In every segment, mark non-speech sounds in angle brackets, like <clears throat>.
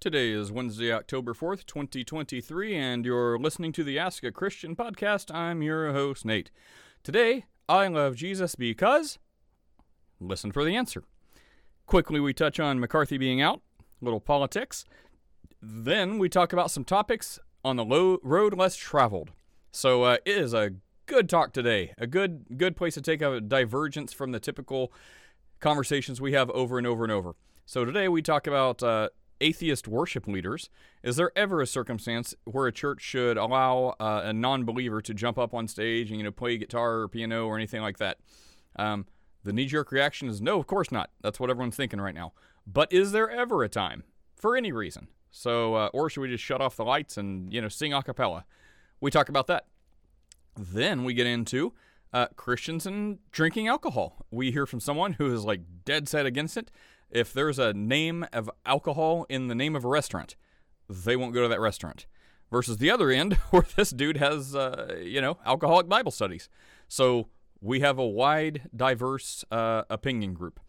Today is Wednesday, October 4th, 2023, and you're listening to the Ask a Christian podcast. I'm your host, Nate. Today, I love Jesus because. Listen for the answer. Quickly, we touch on McCarthy being out, a little politics. Then we talk about some topics on the low road less traveled. So uh, it is a good talk today, a good good place to take a divergence from the typical conversations we have over and over and over. So today we talk about uh, atheist worship leaders. Is there ever a circumstance where a church should allow uh, a non-believer to jump up on stage and you know play guitar or piano or anything like that? Um, the knee-jerk reaction is no, of course not. That's what everyone's thinking right now. But is there ever a time, for any reason? So, uh, or should we just shut off the lights and you know sing a cappella? We talk about that. Then we get into uh, Christians and drinking alcohol. We hear from someone who is like dead set against it if there's a name of alcohol in the name of a restaurant, they won't go to that restaurant. Versus the other end, <laughs> where this dude has, uh, you know, alcoholic Bible studies. So we have a wide, diverse uh, opinion group.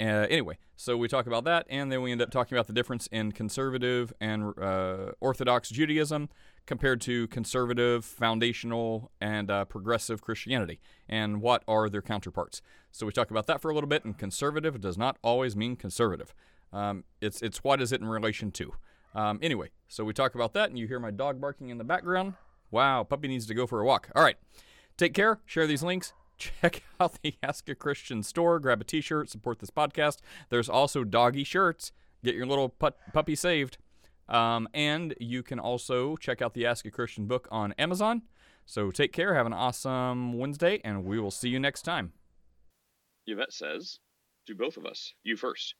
Uh, anyway, so we talk about that, and then we end up talking about the difference in conservative and uh, Orthodox Judaism compared to conservative, foundational, and uh, progressive Christianity, and what are their counterparts. So we talk about that for a little bit. And conservative does not always mean conservative. Um, it's it's what is it in relation to. Um, anyway, so we talk about that, and you hear my dog barking in the background. Wow, puppy needs to go for a walk. All right, take care. Share these links. <laughs> Check out the Ask a Christian store. Grab a T-shirt. Support this podcast. There's also doggy shirts. Get your little put- puppy saved. Um, and you can also check out the Ask a Christian book on Amazon. So take care. Have an awesome Wednesday, and we will see you next time. Yvette says, "Do both of us. You first.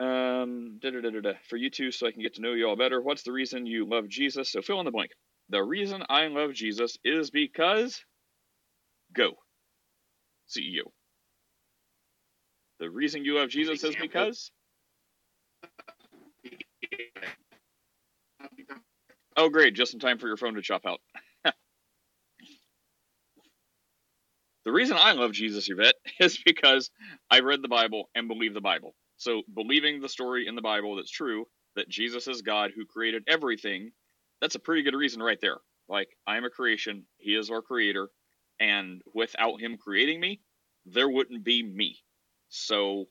Um, da-da-da-da-da. for you two, so I can get to know you all better. What's the reason you love Jesus? So fill in the blank. The reason I love Jesus is because go CEO. The reason you love Jesus is because. <laughs> Oh, great! Just in time for your phone to chop out. The reason I love Jesus, Yvette, <laughs> is because I read the Bible and believe the Bible. So, believing the story in the Bible that's true, that Jesus is God who created everything, that's a pretty good reason right there. Like, I am a creation, He is our creator, and without Him creating me, there wouldn't be me. So,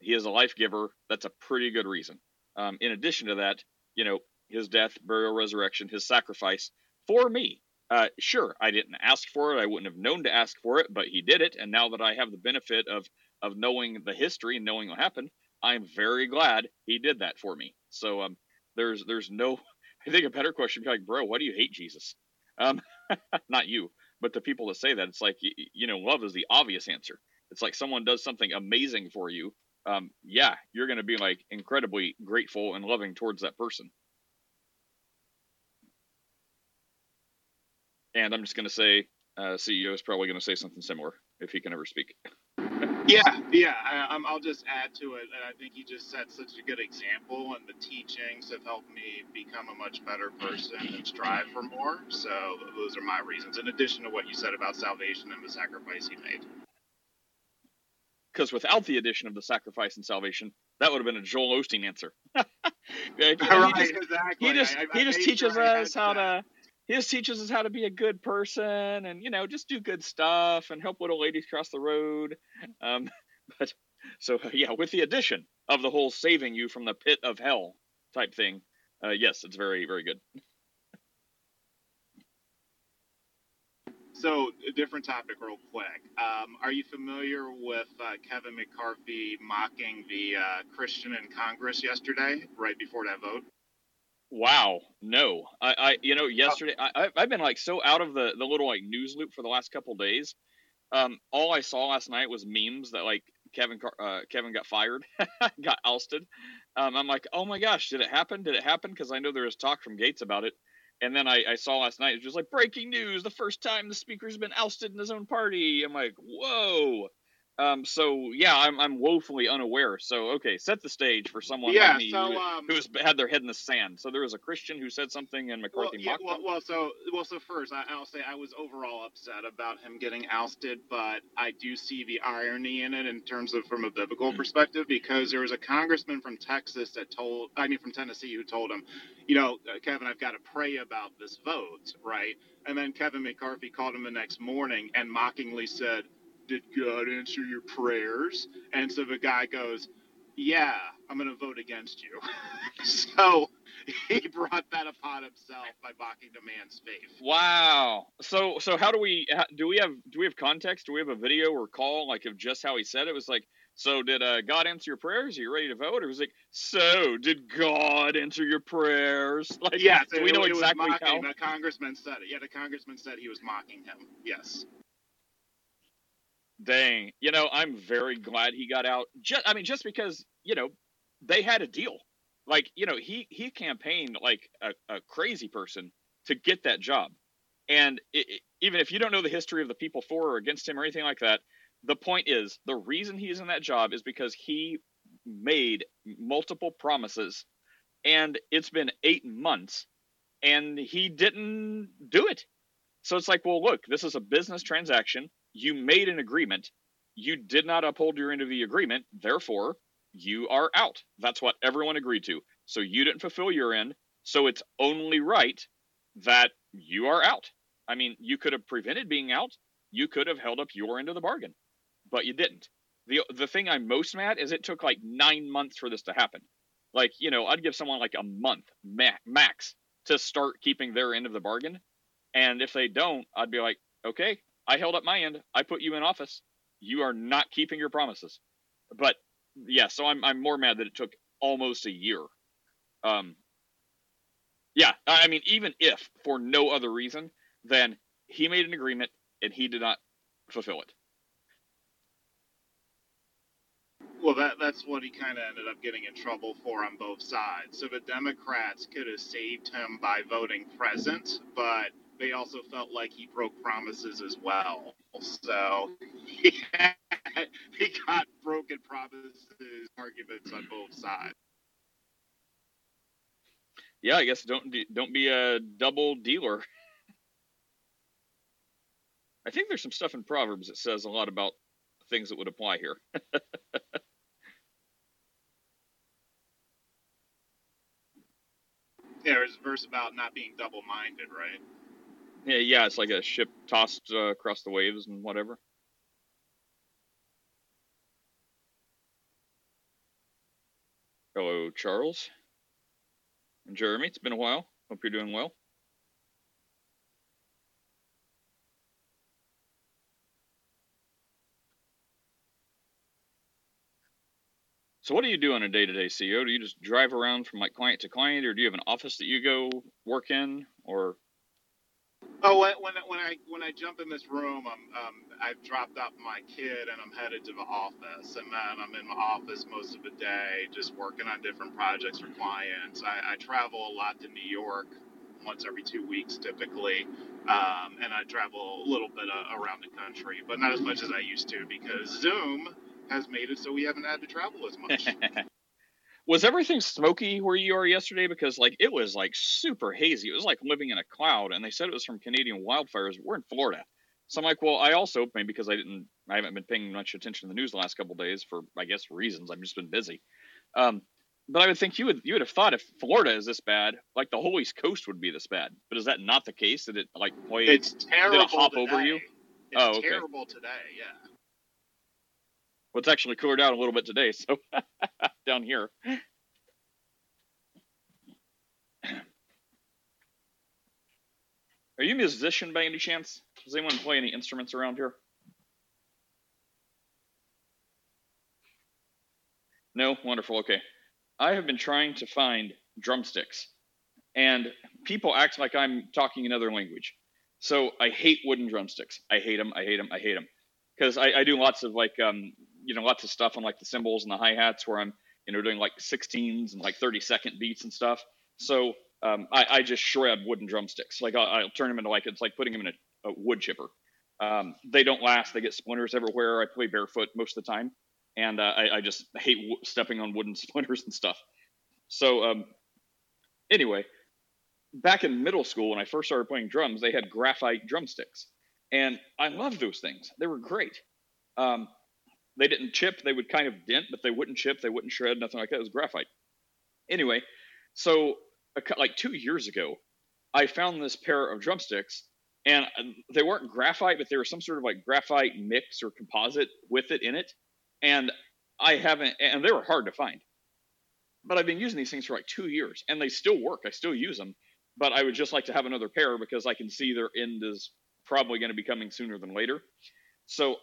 He is a life giver. That's a pretty good reason. Um, in addition to that, you know, His death, burial, resurrection, His sacrifice for me uh, sure, I didn't ask for it. I wouldn't have known to ask for it, but he did it. And now that I have the benefit of of knowing the history and knowing what happened, I'm very glad he did that for me. So um, there's there's no. <laughs> I think a better question would be like, bro, why do you hate Jesus? Um, <laughs> not you, but the people that say that. It's like you, you know, love is the obvious answer. It's like someone does something amazing for you. Um, yeah, you're going to be like incredibly grateful and loving towards that person. And I'm just going to say, uh, CEO is probably going to say something similar if he can ever speak. <laughs> yeah, yeah. I, will just add to it. I think he just set such a good example, and the teachings have helped me become a much better person and strive for more. So those are my reasons, in addition to what you said about salvation and the sacrifice he made. Because without the addition of the sacrifice and salvation, that would have been a Joel Osteen answer. yeah, <laughs> he, <laughs> right, just, exactly. he just, I, I he just teaches sure us how to just teaches us how to be a good person and you know just do good stuff and help little ladies cross the road. Um, <laughs> but so yeah with the addition of the whole saving you from the pit of hell type thing uh, yes it's very very good. So a different topic real quick. Um, are you familiar with uh, kevin mccarthy mocking the uh, christian in congress yesterday right before that vote Wow, no. I, I you know, yesterday I, I've been like so out of the the little like news loop for the last couple days. Um, all I saw last night was memes that like Kevin uh, Kevin got fired, <laughs> got ousted. Um, I'm like, oh my gosh, did it happen? Did it happen? Because I know there was talk from Gaetz about it. And then I, I saw last night it was just like breaking news: the first time the speaker's been ousted in his own party. I'm like, whoa. Um, so yeah, I'm I'm woefully unaware. So okay, set the stage for someone Yeah, like me so, who, um, who's had their head in the sand. So there was a Christian who said something, and Well, McCarthy yeah, mocked well, him. well, so well, so first, I, I'll say I was overall upset about him getting ousted, but I do see the irony in it in terms of from a biblical perspective because there was a congressman from Texas that told, I mean, from Tennessee who told him, you know, uh, Kevin, I've got to pray about this vote, right? And then Kevin McCarthy called him the next morning and mockingly said, "Did God answer your prayers?" And so the guy goes, "Yeah, I'm going to vote against you." <laughs> so he brought that upon himself by mocking the man's faith. Wow. So so how do we do we have do we have context? Do we have a video or call like of just how he said it? It was like, so did uh, God answer your prayers? Are you ready to vote? Or was like, so did God answer your prayers? <laughs> Like, Yeah, do we know exactly was how? mocking. The congressman said it. Yeah, the congressman said he was mocking him. Yes. Dang. You know, I'm very glad he got out. Just I mean, just because you know they had a deal. Like you know, he he campaigned like a, a crazy person to get that job. And it, it- even if you don't know the history of the people for or against him or anything like that, the point is the reason he's in that job is because he made multiple promises, and it's been eight months, and he didn't do it. So it's like, well, look, this is a business transaction. You made an agreement. You did not uphold your end of the agreement. Therefore, you are out. That's what everyone agreed to. So you didn't fulfill your end. So it's only right that you are out. I mean, you could have prevented being out. You could have held up your end of the bargain, but you didn't. The the thing I'm most mad is it took like 9 months for this to happen. Like, you know, I'd give someone like a month max to start keeping their end of the bargain. And if they don't, I'd be like, "Okay, I held up my end. I put you in office. You are not keeping your promises." But yeah, so I'm I'm more mad that it took almost a year. Um, yeah, I mean, even if for no other reason, then he made an agreement and he did not fulfill it. Well, that that's what he kind of ended up getting in trouble for on both sides. So the Democrats could have saved him by voting present, but they also felt like he broke promises as well. So <laughs> he, he got broken promises arguments on both sides. Yeah, I guess don't don't be a double dealer. I think there's some stuff in Proverbs that says a lot about things that would apply here. <laughs> Yeah, there's a verse about not being double-minded, right? Yeah, yeah, it's like a ship tossed uh, across the waves and whatever. Hello, Charles. And Jeremy, it's been a while. Hope you're doing well. So, what do you do on a day-to-day CEO? Do you just drive around from like client to client, or do you have an office that you go work in, or Oh, when when when I when I jump in this room, I'm um, I've dropped off my kid and I'm headed to the office, and then I'm in my office most of the day, just working on different projects for clients. I, I travel a lot to New York, once every two weeks typically, um, and I travel a little bit uh, around the country, but not as much as I used to because Zoom has made it so we haven't had to travel as much. <laughs> was everything smoky where you are yesterday? Because like it was like super hazy. It was like living in a cloud, and they said it was from Canadian wildfires. We're in Florida, so I'm like, well, I also maybe because I didn't, I haven't been paying much attention to the news the last couple of days for I guess reasons. I've just been busy. Um, but I would think you would you would have thought if Florida is this bad, like the whole East Coast would be this bad. But is that not the case? Did it like play? it's terrible. hop today. over you? It's Oh, okay. terrible today. Yeah. Well, it's actually cooler down a little bit today. So <laughs> down here. Are you a musician by any chance? Does anyone play any instruments around here? No? Wonderful. Okay. I have been trying to find drumsticks, and people act like I'm talking another language. So I hate wooden drumsticks. I hate them. I hate them. I hate them. Because I, I do lots of like, um, you know, lots of stuff on like the cymbals and the hi hats where I'm, you know, doing like 16s and like 30 second beats and stuff. So um, I, I just shred wooden drumsticks. Like I'll, I'll turn them into like it's like putting them in a, a wood chipper. Um, they don't last. They get splinters everywhere. I play barefoot most of the time, and uh, I, I, just hate w- stepping on wooden <laughs> splinters and stuff. So um, anyway, back in middle school when I first started playing drums, they had graphite drumsticks, and I loved those things. They were great. Um, they didn't chip. They would kind of dent, but they wouldn't chip. They wouldn't shred. Nothing like that. It was graphite. Anyway, so like two years ago, I found this pair of drumsticks, and uh, they weren't graphite, but they were some sort of like graphite mix or composite with it in it. And I haven't, and they were hard to find. But I've been using these things for like two years, and they still work. I still use them, but I would just like to have another pair because I can see their end is probably going to be coming sooner than later. So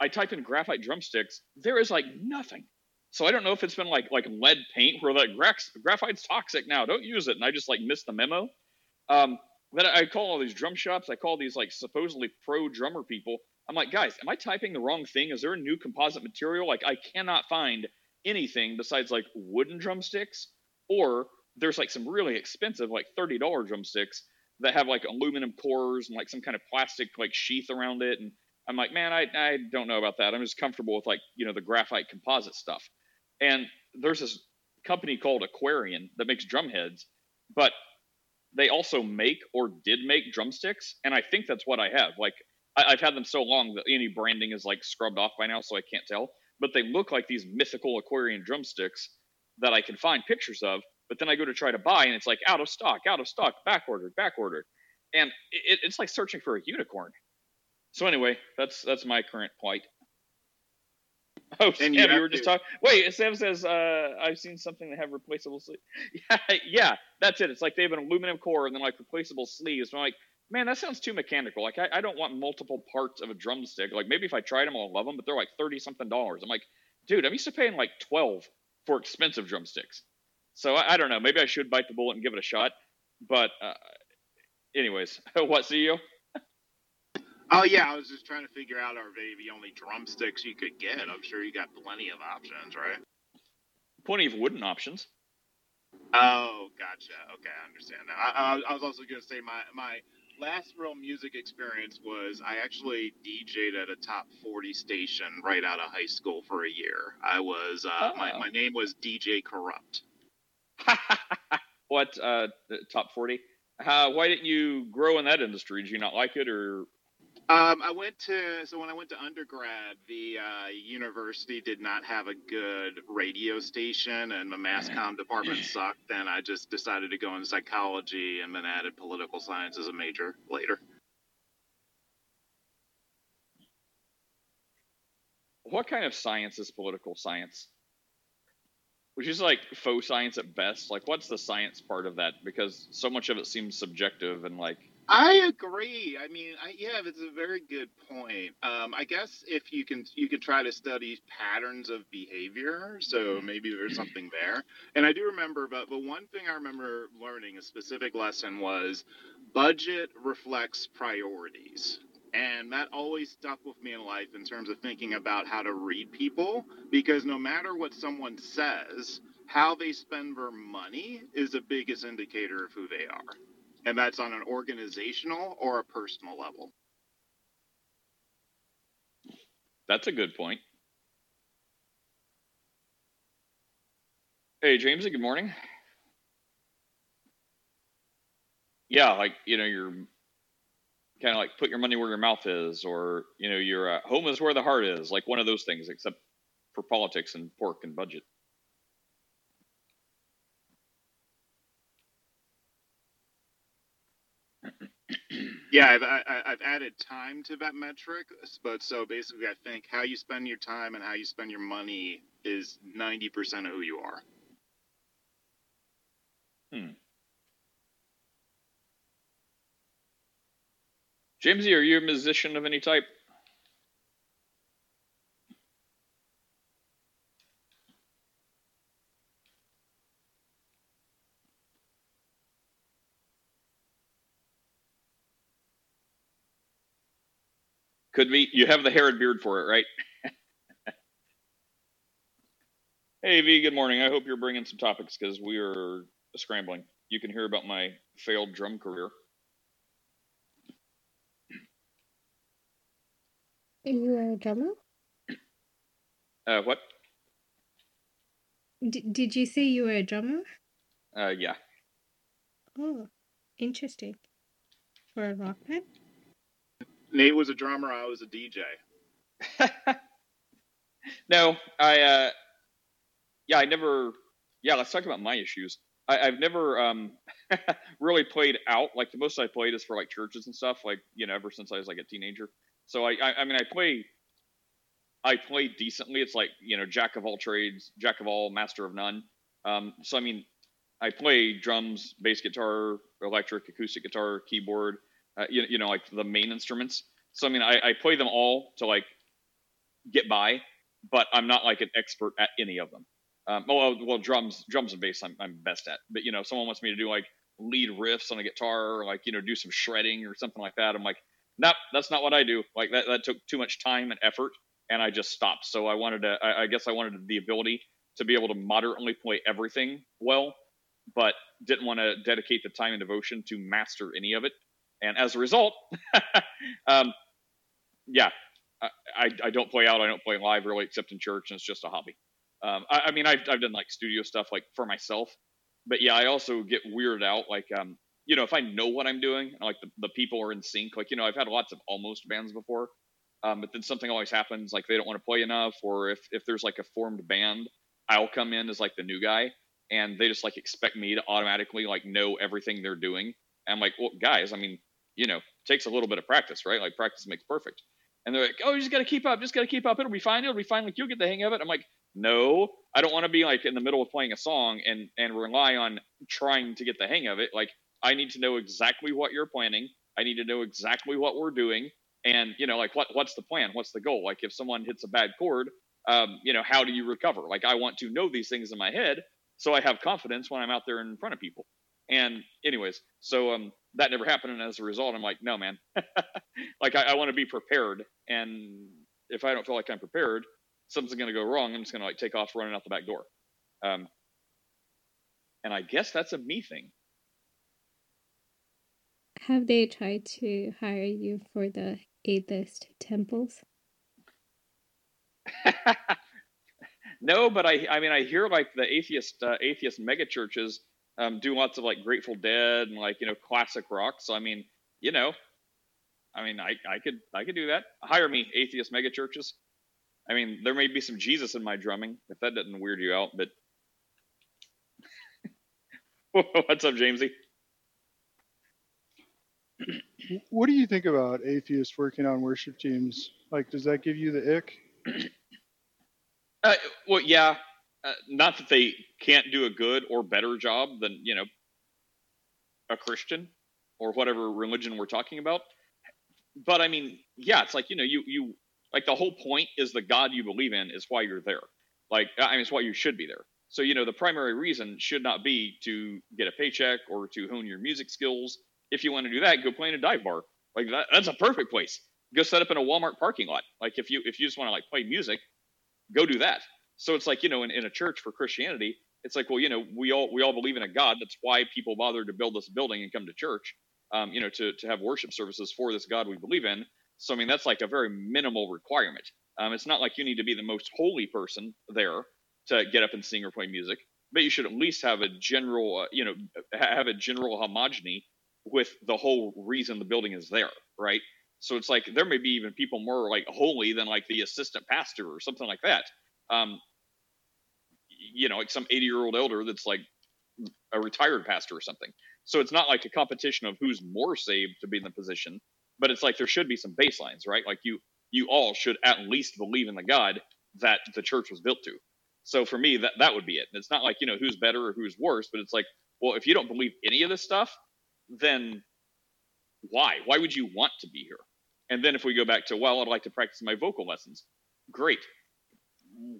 I type in graphite drumsticks. There is like nothing. So I don't know if it's been like like lead paint where like graphite's toxic now. Don't use it. And I just like missed the memo. Um, then I call all these drum shops. I call these like supposedly pro drummer people. I'm like, guys, am I typing the wrong thing? Is there a new composite material? Like I cannot find anything besides like wooden drumsticks or there's like some really expensive like $30 drumsticks that have like aluminum cores and like some kind of plastic like sheath around it and I'm like, man, I, I don't know about that. I'm just comfortable with like, you know, the graphite composite stuff. And there's this company called Aquarian that makes drum heads, but they also make or did make drumsticks. And I think that's what I have. Like, I, have had them so long that any branding is like scrubbed off by now, so I can't tell. But they look like these mythical Aquarian drumsticks that I can find pictures of. But then I go to try to buy, and it's like out of stock, out of stock, back ordered, back ordered. And it, it's like searching for a unicorn. So anyway, that's that's my current plight. <laughs> Oh, Sam, you, you were just talking. Wait, Sam says uh, I've seen something that have replaceable sleeves. <laughs> Yeah, yeah, that's it. It's like they have an aluminum core and then like replaceable sleeves. I'm like, man, that sounds too mechanical. Like I, I don't want multiple parts of a drumstick. Like maybe if I tried them, I'll love them, but they're like thirty something dollars. I'm like, dude, I'm used to paying like twelve for expensive drumsticks. So I, I don't know. Maybe I should bite the bullet and give it a shot. But uh, anyways, <laughs> what CEO? Oh yeah, I was just trying to figure out are they the only drumsticks you could get? I'm sure you got plenty of options, right? Plenty of wooden options. Oh, gotcha. Okay, I understand now. I, I was also going to say my my last real music experience was I actually DJ'd at a top 40 station right out of high school for a year. I was uh, oh. my my name was DJ Corrupt. <laughs> what uh, top 40? Uh, why didn't you grow in that industry? Did you not like it, or um, I went to so when I went to undergrad, the uh, university did not have a good radio station, and the mass comm department <laughs> sucked. And I just decided to go into psychology, and then added political science as a major later. What kind of science is political science? Which is like faux science at best. Like, what's the science part of that? Because so much of it seems subjective and like I agree. I mean, I, yeah, it's a very good point. Um, I guess if you can, you could try to study patterns of behavior. So maybe there's something there. And I do remember, but the one thing I remember learning a specific lesson was budget reflects priorities. And that always stuck with me in life in terms of thinking about how to read people, because no matter what someone says, how they spend their money is the biggest indicator of who they are and that's on an organizational or a personal level. That's a good point. Hey, James, good morning. Yeah, like, you know, you're kind of like put your money where your mouth is, or, you know, your uh, home is where the heart is, like one of those things, except for politics and pork and budget. Yeah, I've, I, i have added time to that metric, but so basically, I think how you spend your time and how you spend your money is ninety percent of who you are. Hmm. Jamesy, are you a musician of any type? Could be. You have the hair and beard for it, right? <laughs> hey, V, good morning. I hope you're bringing some topics because we are scrambling. You can hear about my failed drum career. You are a drummer? Uh, what? D- did you say you were a drummer? Uh, yeah. Oh, interesting. For a rock band? Nate was a drummer. I was a DJ. <laughs> no, I. Uh, yeah, I never. Yeah, let's talk about my issues. I, I've never um, <laughs> really played out. Like the most I played is for like churches and stuff. Like you know, ever since I was like a teenager. So I, I, I mean, I play. I play decently. It's like you know, jack of all trades, jack of all, master of none. Um, so I mean, I play drums, bass guitar, electric, acoustic guitar, keyboard. Uh, you, you know, like the main instruments. So I mean, I, I play them all to like get by, but I'm not like an expert at any of them. Um, well, well, drums, drums and bass, I'm, I'm best at. But you know, someone wants me to do like lead riffs on a guitar, or like you know, do some shredding or something like that. I'm like, nope, that's not what I do. Like that, that took too much time and effort, and I just stopped. So I wanted to, I, I guess I wanted the ability to be able to moderately play everything well, but didn't want to dedicate the time and devotion to master any of it. And as a result, <laughs> um, yeah, I, I don't play out. I don't play live really, except in church, and it's just a hobby. Um, I, I, mean, I've, I've done like studio stuff like for myself, but yeah, I also get weirded out. Like, um, you know, if I know what I'm doing, like the, the people are in sync. Like, you know, I've had lots of almost bands before, um, but then something always happens. Like they don't want to play enough, or if if there's like a formed band, I'll come in as like the new guy, and they just like expect me to automatically like know everything they're doing. And I'm like, well, guys, I mean, you know, takes a little bit of practice, right? Like practice makes perfect. And they're like, oh, you just got to keep up, just got to keep up. It'll be fine. It'll be fine. Like you'll get the hang of it. I'm like, no, I don't want to be like in the middle of playing a song and and rely on trying to get the hang of it. Like I need to know exactly what you're planning. I need to know exactly what we're doing. And you know, like what what's the plan? What's the goal? Like if someone hits a bad chord, um, you know, how do you recover? Like I want to know these things in my head so I have confidence when I'm out there in front of people. And anyways, so um, that never happened, and as a result, I'm like, no, man, <laughs> like I, I want to be prepared, and if I don't feel like I'm prepared, something's going to go wrong. I'm just going to like take off running out the back door. Um, and I guess that's a me thing. Have they tried to hire you for the atheist temples? <laughs> no, but I I mean I hear like the atheist uh, atheist megachurches um, do lots of like Grateful Dead and like you know classic rock. So I mean, you know, I mean, I I could I could do that. Hire me, atheist megachurches. I mean, there may be some Jesus in my drumming if that doesn't weird you out, but <laughs> what's up, Jamesy? <clears throat> What do you think about atheists working on worship teams? Like, does that give you the ick? <clears throat> Uh, well, yeah. Uh, not that they can't do a good or better job than you know a Christian or whatever religion we're talking about. But I mean, yeah, it's like you know, you you like the whole point is the God you believe in is why you're there. Like I mean, it's why you should be there. So you know, the primary reason should not be to get a paycheck or to hone your music skills. If you want to do that, go play in a dive bar. Like that, that's a perfect place. Go set up in a Walmart parking lot. Like if you if you just want to like play music, go do that. So it's like, you know, in, in a church for Christianity, it's like, well, you know, we all we all believe in a God. That's why people bother to build this building and come to church, um, you know, to to have worship services for this God we believe in. So I mean, that's like a very minimal requirement. Um, it's not like you need to be the most holy person there to get up and sing or play music, but you should at least have a general, uh, you know, have a general homogeny with the whole reason the building is there, right? So it's like there may be even people more like holy than like the assistant pastor or something like that. Um, you know, like some 80 year old elder that's like a retired pastor or something. So it's not like a competition of who's more saved to be in the position, but it's like there should be some baselines, right? Like you you all should at least believe in the God that the church was built to. So for me, that that would be it. It's not like you know who's better or who's worse, but it's like, well, if you don't believe any of this stuff, then why? Why would you want to be here? And then if we go back to, well, I'd like to practice my vocal lessons. Great.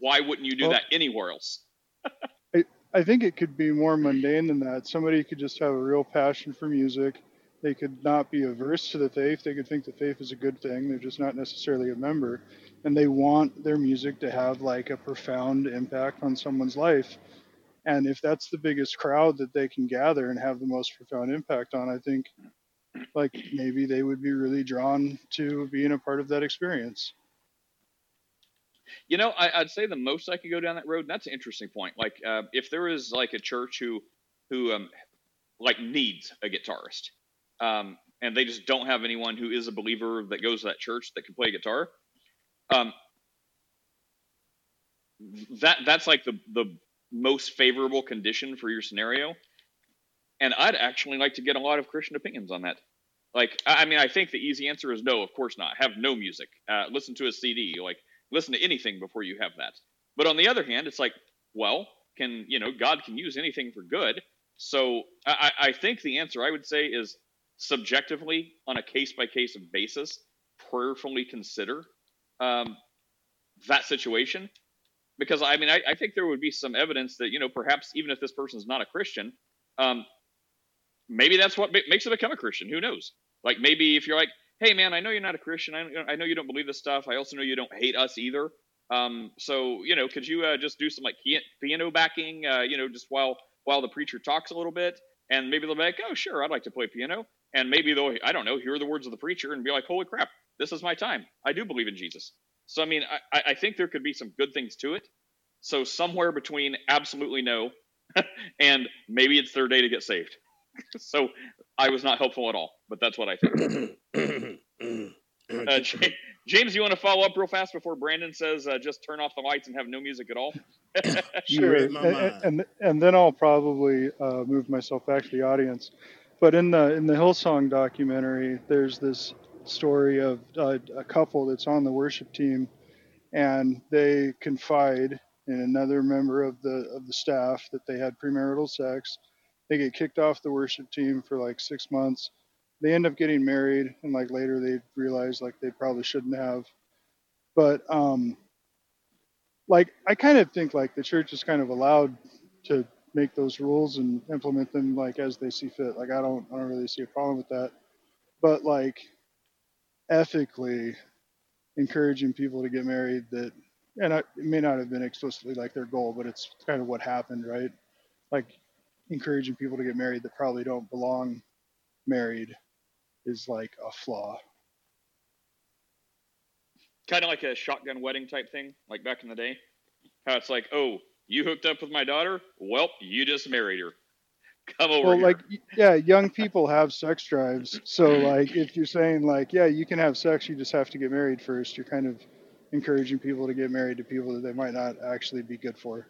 Why wouldn't you do well, that anywhere else? <laughs> I, I think it could be more mundane than that. Somebody could just have a real passion for music. They could not be averse to the faith. They could think the faith is a good thing. They're just not necessarily a member. And they want their music to have like a profound impact on someone's life. And if that's the biggest crowd that they can gather and have the most profound impact on, I think like maybe they would be really drawn to being a part of that experience. You know, I, would say the most I could go down that road, and that's an interesting point. Like, uh, if there is like a church who, who, um, like needs a guitarist, um, and they just don't have anyone who is a believer that goes to that church that can play guitar, um, that that's like the the most favorable condition for your scenario. And I'd actually like to get a lot of Christian opinions on that. Like, I mean, I think the easy answer is no, of course not. Have no music. Uh, listen to a CD. Like, listen to anything before you have that. But on the other hand, it's like, well, can you know, God can use anything for good. So I, I think the answer I would say is subjectively on a case by case basis, prayerfully consider um, that situation. Because I mean, I, I, think there would be some evidence that you know perhaps even if this person is not a Christian, um, maybe that's what makes them become a Christian. Who knows? Like maybe if you're like, hey man, I know you're not a Christian. I, I know you don't believe this stuff. I also know you don't hate us either. Um, so you know, could you uh, just do some like piano backing? Uh, you know, just while while the preacher talks a little bit, and maybe they'll be like, oh sure, I'd like to play piano and maybe they'll I don't know hear the words of the preacher and be like, holy crap, this is my time. I do believe in Jesus. So I mean, I, I think there could be some good things to it. So somewhere between absolutely no <laughs> and maybe it's their day to get saved. <laughs> so I was not helpful at all, but that's what I think. <coughs> Uh, James, you want to follow up real fast before Brandon says uh, just turn off the lights and have no music at all? <laughs> sure, and, and, and then I'll probably uh, move myself back to the audience. But in the in the Hillsong documentary, there's this story of uh, a couple that's on the worship team, and they confide in another member of the of the staff that they had premarital sex. They get kicked off the worship team for like six months. They end up getting married, and like later they realize like they probably shouldn't have. But um, like I kind of think like the church is kind of allowed to make those rules and implement them like as they see fit. Like I don't I don't really see a problem with that. But like ethically encouraging people to get married that and it may not have been explicitly like their goal, but it's kind of what happened, right? Like encouraging people to get married that probably don't belong married is like a flaw. Kind of like a shotgun wedding type thing, like back in the day. How it's like, oh, you hooked up with my daughter? Well, you just married her. Come over well, here. like, yeah, young people have sex drives. So, like, if you're saying, like, yeah, you can have sex, you just have to get married first, you're kind of encouraging people to get married to people that they might not actually be good for.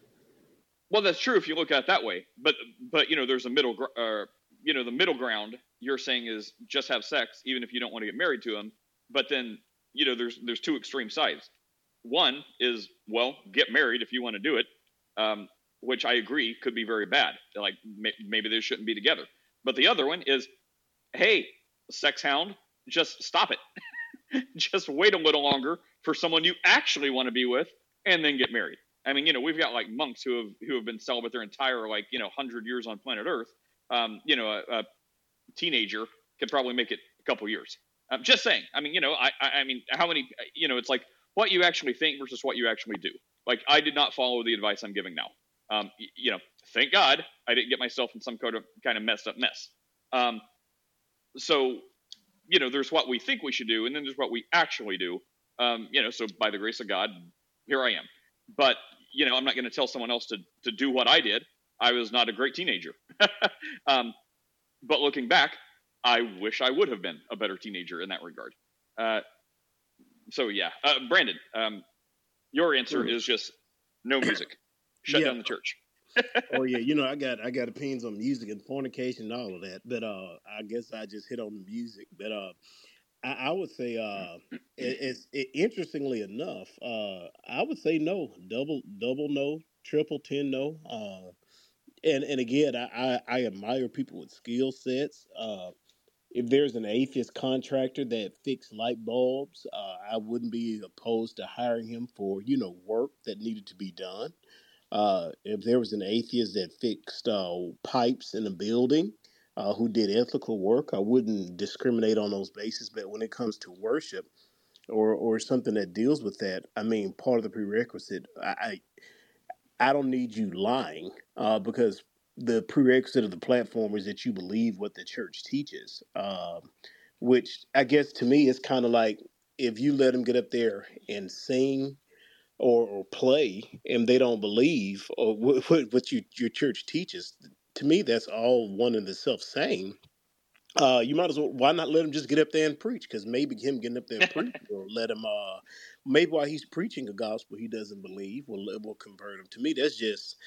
Well, that's true if you look at it that way. But, but you know, there's a middle, uh, you know, the middle ground you're saying is just have sex, even if you don't want to get married to them. But then, you know, there's there's two extreme sides. One is, well, get married if you want to do it um, which I agree could be very bad. Like may- maybe they shouldn't be together. But the other one is, hey, sex hound, just stop it. <laughs> just wait a little longer for someone you actually want to be with, and then get married. I mean, you know, we've got like monks who have who have been celibate their entire like you know hundred years on planet Earth. Um, you know, a, a teenager could probably make it a couple years. I'm just saying. I mean, you know, I, I I mean, how many? You know, it's like what you actually think versus what you actually do. Like I did not follow the advice I'm giving now. Um, you know, thank God I didn't get myself in some kind of kind of messed up mess. Um, so, you know, there's what we think we should do, and then there's what we actually do. Um, you know, so by the grace of God, here I am. But you know, I'm not going to tell someone else to to do what I did. I was not a great teenager. <laughs> um, but looking back, I wish I would have been a better teenager in that regard. Uh, so yeah, uh, Brandon, um, your answer is just no music. <clears throat> Shut yeah. down the church. <laughs> oh yeah, you know I got I got opinions on music and fornication and all of that, but uh, I guess I just hit on the music. But uh, I, I would say uh, <clears throat> it, it's it, interestingly enough, uh, I would say no, double double no, triple ten no. Uh, and and again, I, I, I admire people with skill sets. Uh, if there's an atheist contractor that fixed light bulbs, uh, I wouldn't be opposed to hiring him for you know work that needed to be done. Uh, if there was an atheist that fixed uh, pipes in a building uh, who did ethical work, I wouldn't discriminate on those bases. But when it comes to worship or or something that deals with that, I mean, part of the prerequisite, I I, I don't need you lying uh, because the prerequisite of the platform is that you believe what the church teaches, um, which I guess to me is kind of like if you let them get up there and sing or, or play and they don't believe or what, what what you, your church teaches, to me that's all one and the self same. Uh, you might as well why not let him just get up there and preach? Because maybe him getting up there and preach <laughs> will let him. Uh, maybe while he's preaching a gospel he doesn't believe will will convert him. To me, that's just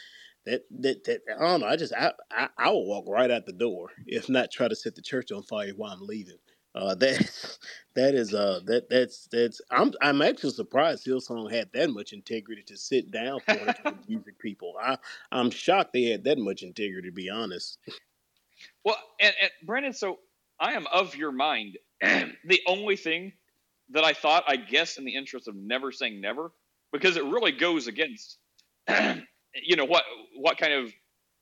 that that that I don't know. I just I, I I will walk right out the door if not try to set the church on fire while I'm leaving. Uh, that <laughs> that is uh that that's that's I'm I'm actually surprised Hillsong had that much integrity to sit down for the <laughs> music people. I I'm shocked they had that much integrity. To be honest. Well, and, and Brandon, so I am of your mind. <clears throat> the only thing that I thought, I guess, in the interest of never saying never, because it really goes against, <clears throat> you know, what what kind of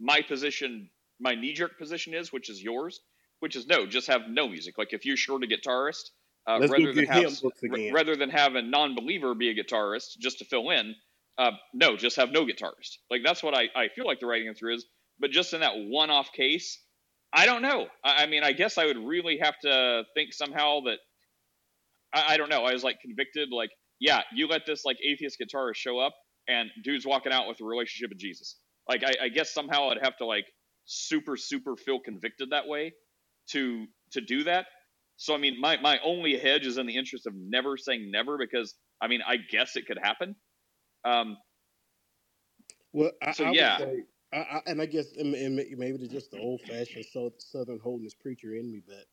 my position, my knee jerk position is, which is yours, which is no, just have no music. Like if you're short a guitarist, uh, rather than have rather than have a non-believer be a guitarist just to fill in, uh, no, just have no guitarist. Like that's what I, I feel like the right answer is. But just in that one-off case, I don't know. I, I mean, I guess I would really have to think somehow that I, I don't know. I was like convicted, like, yeah, you let this like atheist guitarist show up and dude's walking out with a relationship with Jesus. Like, I, I guess somehow I'd have to like super, super feel convicted that way to to do that. So I mean, my my only hedge is in the interest of never saying never because I mean, I guess it could happen. Um. Well, I, so I yeah. Say, I, I, and I guess and, and maybe it's just the old fashioned Southern holiness preacher in me, but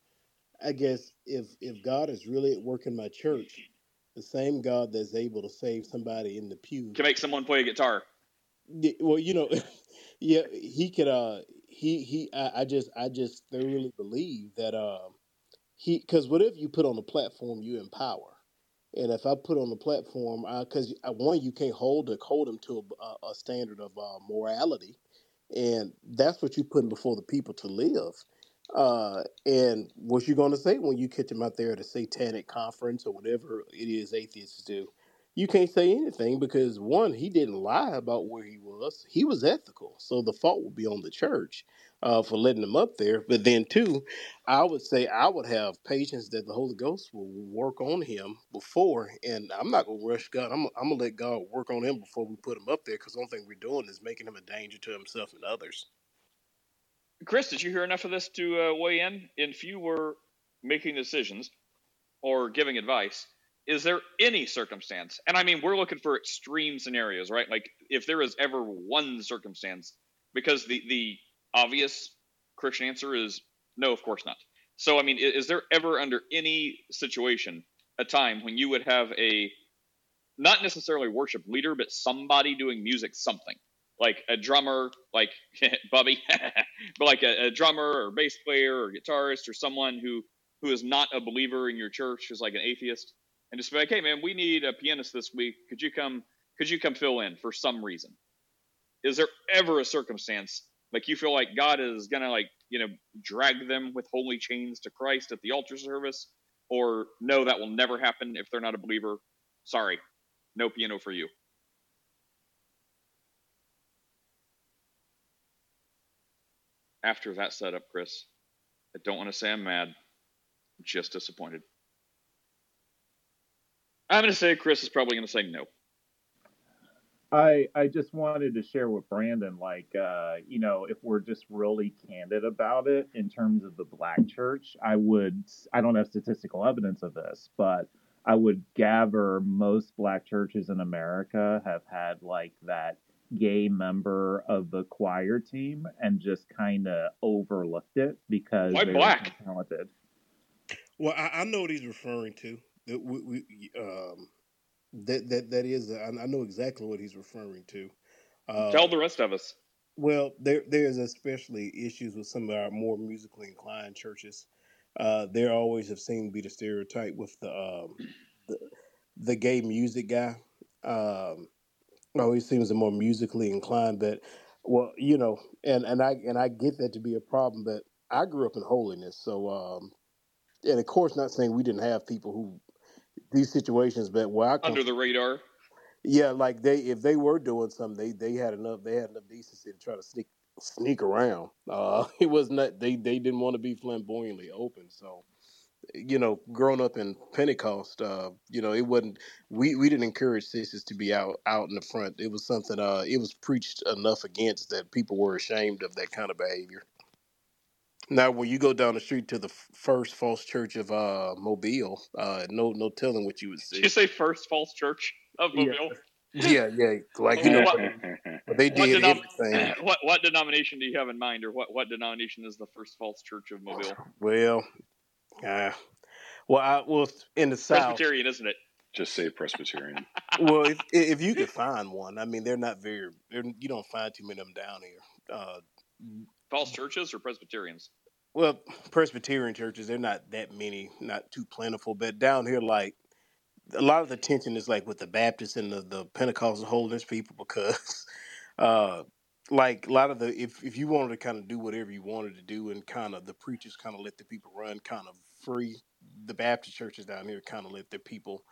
I guess if if God is really at work in my church, the same God that's able to save somebody in the pew can make someone play a guitar. Well, you know, <laughs> yeah, he could. Uh, he he. I, I just I just thoroughly believe that um he because whatever you put on the platform, you empower. And if I put on the platform, because one, you can't hold hold them to a, a standard of uh, morality, and that's what you're putting before the people to live. Uh, and what you're going to say when you catch him out there at a satanic conference or whatever it is atheists do? You can't say anything because one, he didn't lie about where he was. He was ethical, so the fault would be on the church uh, for letting him up there. But then, two, I would say I would have patience that the Holy Ghost will work on him before, and I'm not gonna rush God. I'm, I'm gonna let God work on him before we put him up there because the only thing we're doing is making him a danger to himself and others. Chris, did you hear enough of this to uh, weigh in? If you were making decisions or giving advice, is there any circumstance? And I mean, we're looking for extreme scenarios, right? Like if there is ever one circumstance, because the the obvious Christian answer is no, of course not. So, I mean, is there ever under any situation a time when you would have a not necessarily worship leader, but somebody doing music something? like a drummer, like <laughs> Bubby, <laughs> but like a, a, drummer or bass player or guitarist or someone who who is not a believer in your church, who's like an atheist, and just be like, hey man, we need a pianist this week. Could you come? Could you come fill in for some reason? Is there ever a circumstance like you feel like God is gonna like you know drag them with holy chains to Christ at the altar service, or no, that will never happen if they're not a believer? Sorry, no piano for you. after that setup, Chris. I don't want to say I'm mad. I'm just disappointed. I'm going to say Chris is probably going to say no. I I just wanted to share with Brandon, like, uh, you know, if we're just really candid about it in terms of the black church, I would, I don't have statistical evidence of this, but I would gather most black churches in America have had like that gay member of the choir team and just kind of overlooked it because Why black? talented. Well, I, I, know what he's referring to. That we, we um, that that that is. I, I know exactly what he's referring to. Uh, Tell the rest of us. Well, there there's especially issues with some of our more musically inclined churches. Uh, there always have seemed to be the stereotype with the um, the, the gay music guy. Um, always seems more musically inclined. But well, you know, and and I and I get that to be a problem. But I grew up in holiness, so um, and of course, not saying we didn't have people who these situations, but where I come under the radar. Yeah, like they if they were doing something, they they had enough they had enough decency to try to sneak sneak around. Uh, <laughs> it was not they they didn't want to be flamboyantly open, so you know, growing up in Pentecost, uh, you know, it wasn't we, we didn't encourage sisters to be out out in the front. It was something uh it was preached enough against that people were ashamed of that kind of behavior. Now, when you go down the street to the f- first false church of uh Mobile, uh no no telling what you would Did you say First False Church of Mobile? yeah, yeah. <laughs> Like you know, What but they what did denom- everything. <clears throat> what what denomination do you have in mind, or what what denomination is the First False Church of Mobile? Well, uh, well, I well in the south. Presbyterian, isn't it? Just say Presbyterian. Well, if if you could find one, I mean, they're not very. They're, you don't find too many of them down here. Uh, False churches or Presbyterians? well, Presbyterian churches, they're not that many, not too plentiful. But down here, like a lot of the tension is like with the Baptists and the, the Pentecostal holiness people because, <laughs> uh, like a lot of the if if you wanted to kind of do whatever you wanted to do and kind of the preachers kind of let the people run kind of free, the Baptist churches down here kind of let their people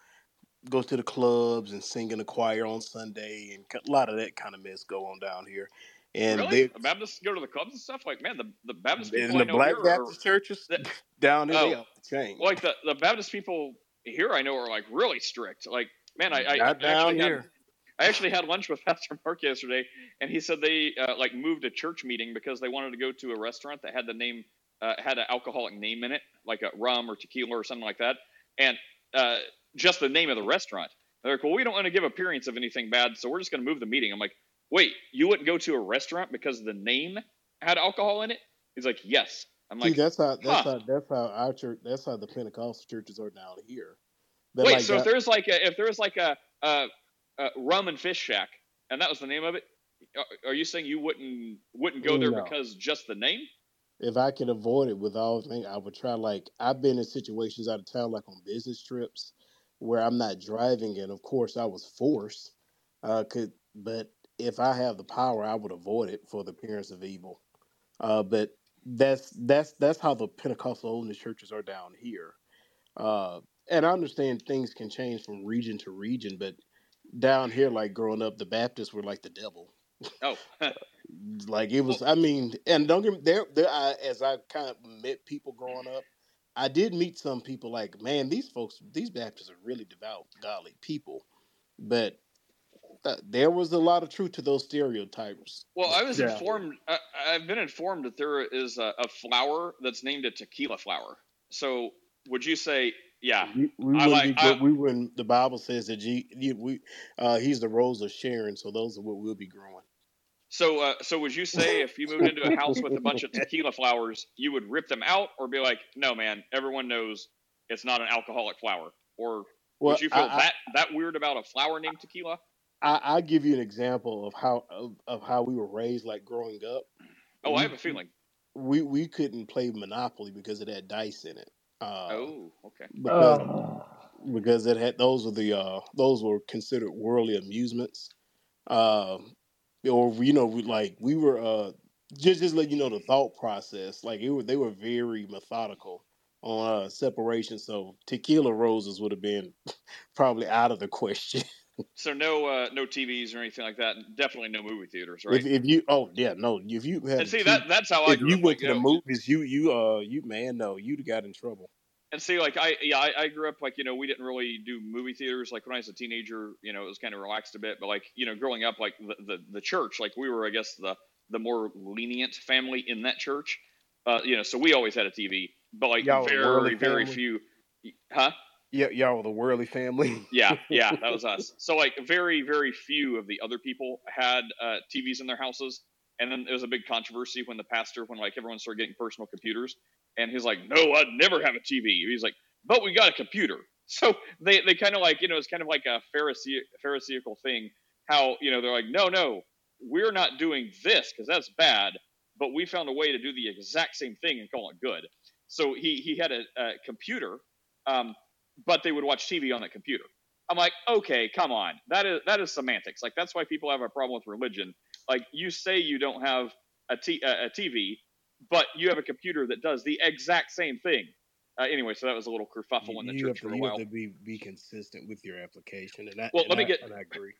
go to the clubs and sing in the choir on Sunday and a lot of that kind of mess go on down here. And really? they The Baptists go to the clubs and stuff? Like, man, the, the Baptist people in the black here are Baptist churches that- <laughs> down here, Oh. the chain. like the, the Baptist people here I know are like really strict. Like, man, I, I, I actually had here. I actually had lunch with <laughs> Pastor Mark yesterday, and he said they uh, like moved a church meeting because they wanted to go to a restaurant that had the name uh, had an alcoholic name in it, like a rum or tequila or something like that, and uh, just the name of the restaurant. They're like, well, we don't want to give appearance of anything bad, so we're just going to move the meeting. I'm like, wait, you wouldn't go to a restaurant because the name had alcohol in it? He's like, yes. I'm See, like, that's how that's huh. how that's how our church that's how the Pentecostal churches are down here. They're wait, like so if there's like a, if there's like a, a, a rum and fish shack, and that was the name of it, are- are you saying you wouldn't wouldn't go there No. because just the name? if I could avoid it with all things, I would try. Like I've been in situations out of town, like on business trips, where I'm not driving, and of course I was forced. Uh, could but if I have the power, I would avoid it for the appearance of evil. Uh, but that's that's that's how the Pentecostal holiness churches are down here. Uh, and I understand things can change from region to region, but down here, like growing up, the Baptists were like the devil Oh, <laughs> like it was i mean and don't get me there there I, as i kind of met people growing up i did meet some people like man these folks these baptists are really devout godly people but th- there was a lot of truth to those stereotypes well, I was Yeah. informed. I, I've been informed that there is a, a flower that's named a tequila flower. So would you say, yeah? we, we I wouldn't like- be I- we wouldn't the bible says that G, we uh he's the rose of sharon so those are what we'll be growing So, uh, so would you say if you moved into a house with a bunch of tequila flowers, you would rip them out, or be like, no, man, everyone knows it's not an alcoholic flower, or well would you feel I, I- that that weird about a flower named tequila? I, I'll give you an example of how of, of how we were raised like growing up Oh, we, I have a feeling. we we couldn't play monopoly because it had dice in it uh Oh, okay. because Uh, because it had those were the uh those were considered worldly amusements um or you know we like we were uh just just let you know the thought process like it were they were very methodical on uh separation so tequila roses would have been <laughs> probably out of the question So no, uh, no TVs or anything like that. Definitely no movie theaters, right? if, if you oh yeah no if you had and see two- that that's how I if grew you up. went Like, to you the know, movies you you uh you man no you'd have got in trouble and see, like I yeah, I, I grew up like you know we didn't really do movie theaters. Like when I was a teenager, you know, it was kind of relaxed a bit. But like you know, growing up, like the the, the church, like we were, I guess the the more lenient family in that church. Uh, you know, so we always had a TV, but like Y'all very very family? few. Huh? Yeah y'all were the worldly family Yeah, yeah, that was us. <laughs> So like very, very few of the other people had uh, TVs in their houses, and then there was a big controversy when the pastor, when like everyone started getting personal computers, and he's like, "No, I'd never have a TV." He's like, "But we got a computer." <laughs> So they they kind of like you know it's kind of like a Pharisee Pharisaical thing. How you know they're like, "No, no, we're not doing this because that's bad." But we found a way to do the exact same thing and call it good. So he he had a, a computer, um, but they would watch TV on that computer. I'm like, okay, come on, that is that is semantics. Like that's why people have a problem with religion. Like you say you don't have a, t- a, a TV, but you have a computer that does the exact same thing. Uh, anyway, so that was a little kerfuffle in the you have church to, for a you while. have to be be consistent with your application and I, Well, and let me get- I agree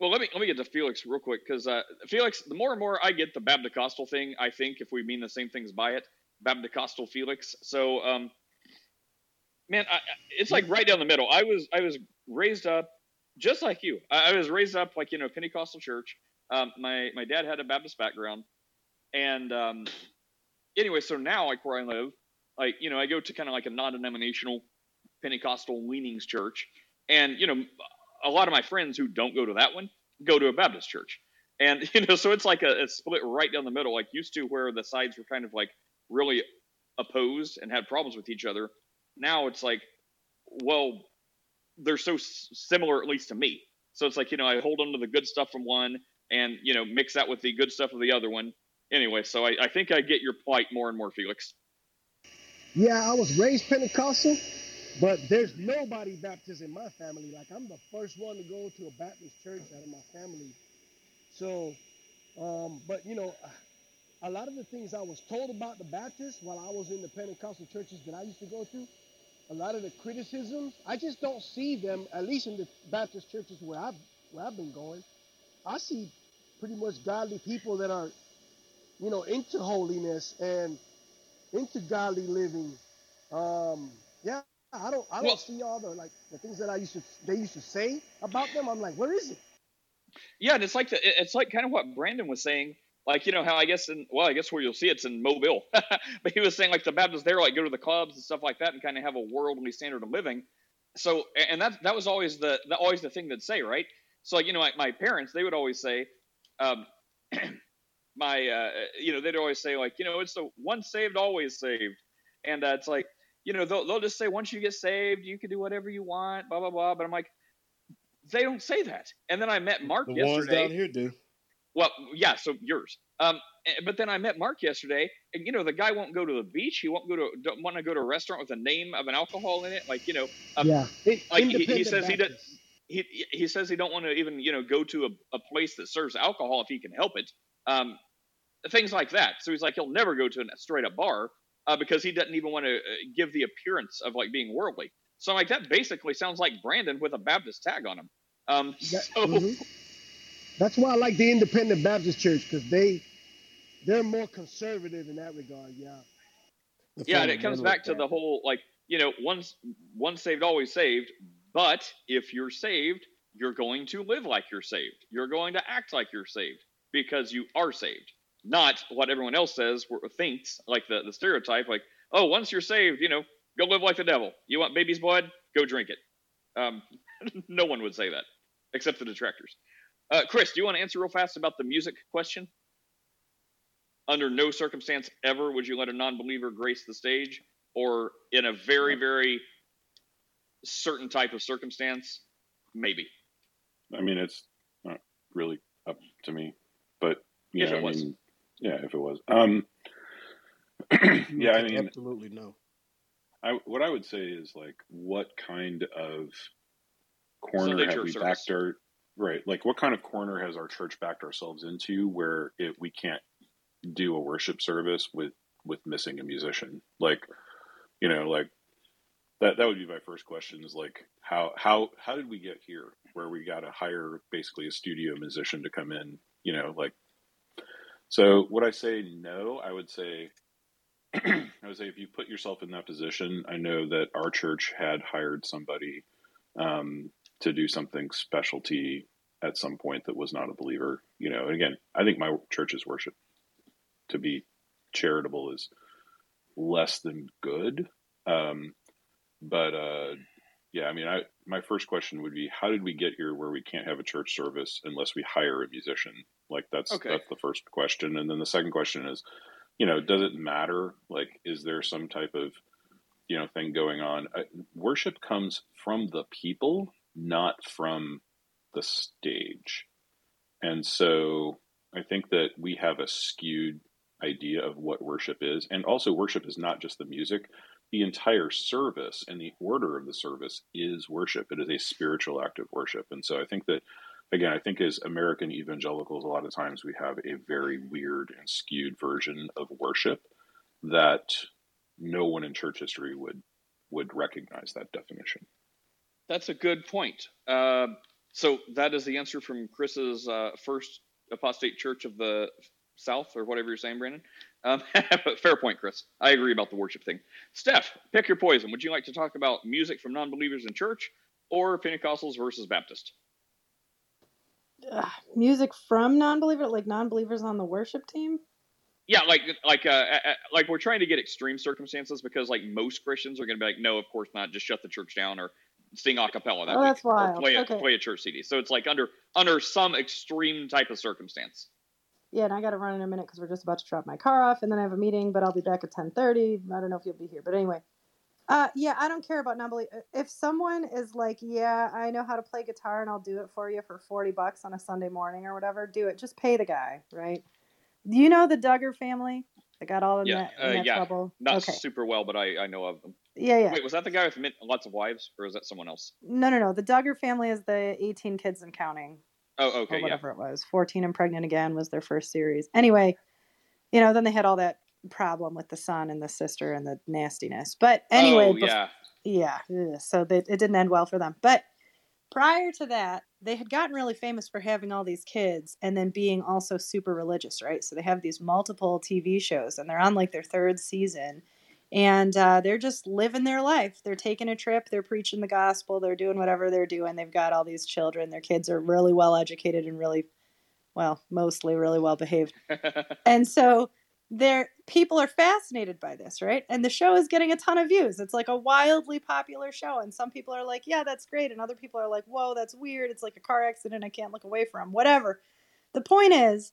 Well, let me let me get to Felix real quick because uh, Felix, the more and more I get the Baptist thing, I think if we mean the same things by it, Baptist Felix. So, um, man, I, it's like right down the middle. I was I was raised up just like you. I, I was raised up like you know Pentecostal church. Um, my my dad had a Baptist background, and um, anyway, so now like where I live, like you know I go to kind of like a non-denominational Pentecostal leanings church, and you know a lot of my friends who don't go to that one go to a Baptist church, and <laughs> you know so it's like a, a split right down the middle, like used to where the sides were kind of like really opposed and had problems with each other. Now it's like, well, they're so s- similar, at least to me. So it's like, you know, I hold on to the good stuff from one and, you know, mix that with the good stuff of the other one. Anyway, so I, I think I get your plight more and more, Felix. Yeah, I was raised Pentecostal, but there's nobody Baptist in my family. Like I'm the first one to go to a Baptist church out of my family. So, um, but you know, a lot of the things I was told about the Baptists while I was in the Pentecostal churches that I used to go to, a lot of the criticisms, I just don't see them, at least in the Baptist churches where I've where I've been going. I see pretty much godly people that are, you know, into holiness and into godly living. Um, yeah, I don't I don't Well, see all the like the things that I used to they used to say about them. I'm like, where is it? yeah, and it's like the, it's like kind of what Brandon was saying. Like you know how I guess in well I guess where you'll see it's in Mobile, <laughs> but he was saying like the Baptists there like go to the clubs and stuff like that and kind of have a worldly standard of living. So and that that was always the, the always the thing they'd say right. So like you know like my parents they would always say, um, <clears throat> my uh, you know they'd always say like you know it's the once saved always saved, and uh, it's like you know they'll they'll just say once you get saved you can do whatever you want blah blah blah. But I'm like they don't say that. And then I met Mark The yesterday. ones down here do. Well, yeah, so yours. Um, eh, but then I met Mark yesterday, and you know the guy won't go to the beach. He won't go to don't want to go to a restaurant with a name of an alcohol in it. Like you know, um, yeah, it, like he, he independent says he does. Baptists. He he says he don't want to even you know go to a, a place that serves alcohol if he can help it. Um, things like that. So he's like he'll never go to a straight up bar uh, because he doesn't even want to uh, give the appearance of like being worldly. So like that basically sounds like Brandon with a Baptist tag on him. Um, That- <laughs> so mhm. That's why I like the Independent Baptist Church because they they're more conservative in that regard. Yeah. The yeah, and it comes back to the whole like you know once once saved always saved. But if you're saved, you're going to live like you're saved. You're going to act like you're saved because you are saved, not what everyone else says or thinks. Like the the stereotype, like oh, once you're saved, you know, go live like the devil. You want baby's blood? Go drink it. Um, <laughs> no one would say that except the detractors. Uh, Chris, do you want to answer real fast about the music question? Under no circumstance ever would you let a non-believer grace the stage, or in a very, very certain type of circumstance, maybe. I mean, it's not really up to me, but yeah, If it I was. mean, yeah, if it was, um, <clears throat> yeah, I mean, absolutely no. I what I would say is like, what kind of corner Sunday have church we service. backed our right? Like, what kind of corner has our church backed ourselves into where we can't do a worship service with with missing a musician? Like, you know, like that that would be my first question is like how how how did we get here where we got to hire basically a studio musician to come in you know like so would i say no i would say <clears throat> i would say if you put yourself in that position i know that our church had hired somebody um, to do something specialty at some point that was not a believer you know and again i think my church's worship to be charitable is less than good um, but uh, yeah, I mean, I my first question would be, how did we get here where we can't have a church service unless we hire a musician? Like that's Okay. that's the first question, and then the second question is, you know, does it matter? Like, is there some type of you know thing going on? Uh, worship comes from the people, not from the stage, and so I think that we have a skewed idea of what worship is, and also worship is not just the music the entire service and the order of the service is worship. It is a spiritual act of worship. And so I think that, again, I think as American evangelicals, a lot of times we have a very weird and skewed version of worship that no one in church history would would recognize that definition. That's a good point. Uh, so that is the answer from Chris's uh, first apostate church of the South, or whatever you're saying, Brandon. Um, <laughs> fair point, Chris. I agree about the worship thing. Steph, pick your poison. Would you like to talk about music from non-believers in church or Pentecostals versus Baptist? Ugh, music from non-believer, like non-believers on the worship team. Yeah, like like uh, uh, uh, like we're trying to get extreme circumstances because like most Christians are going to be like, no, of course not, just shut the church down or sing a cappella that Oh, week that's or wild. play a, Okay. play a church CD. So it's like under under some extreme type of circumstance. Yeah, and I got to run in a minute because we're just about to drop my car off, and then I have a meeting, but I'll be back at ten thirty. I don't know if you'll be here, but anyway. Uh, yeah, I don't care about non-belief. If someone is like, yeah, I know how to play guitar and I'll do it for you for forty bucks on a Sunday morning or whatever, do it. Just pay the guy, right? Do you know the Duggar family? They got all in Yeah, that, in uh, that yeah. trouble. Not okay. super well, but I I know of them. Yeah, yeah. Wait, was that the guy with lots of wives, or is that someone else? No, no, no. The Duggar family is the eighteen kids and counting. Oh, okay, yeah. whatever it was. 14 and pregnant again was their first series. Anyway, you know, then they had all that problem with the son and the sister and the nastiness. But anyway, oh, bef- yeah. yeah, so they, it didn't end well for them. But prior to that, they had gotten really famous for having all these kids and then being also super religious, right? So they have these multiple TV shows and they're on like their third season. And uh, they're just living their life. They're taking a trip. They're preaching the gospel. They're doing whatever they're doing. They've got all these children. Their kids are really well educated and really, well, mostly really well behaved. <laughs> And so there people are fascinated by this, right? And the show is getting a ton of views. It's like a wildly popular show and some people are like, "Yeah, that's great." And other people are like, "Whoa, that's weird. It's like a car accident I can't look away from." Whatever. The point is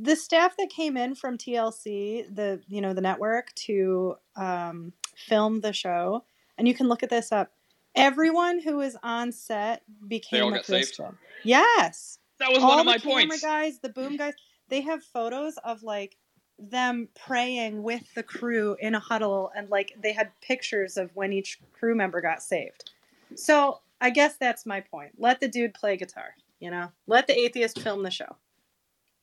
the staff that came in from TLC, the you know, the network to um, film the show, and you can look at this up. Everyone who was on set became all a got saved? Christian. Yes. That was All one of the my camera points. guys, the boom guys, they have photos of like them praying with the crew in a huddle and like they had pictures of when each crew member got saved. So I guess that's my point. Let the dude play guitar, you know? Let the atheist film the show.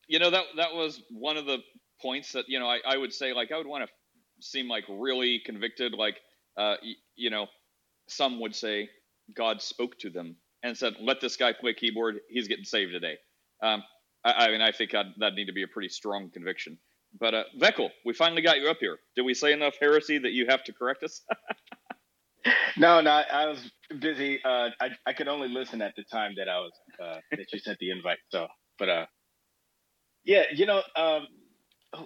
You know that that was one of the points that you know I, I would say like I would want to seem like really convicted like uh y- you know some would say God spoke to them and said let this guy play keyboard he's getting saved today um I, I mean I think I'd, that'd need to be a pretty strong conviction but uh Veckel we finally got you up here did we say enough heresy that you have to correct us <laughs> No, no, I was busy. Uh, I I could only listen at the time that I was uh, that you sent the invite. So, but uh, yeah, you know, um,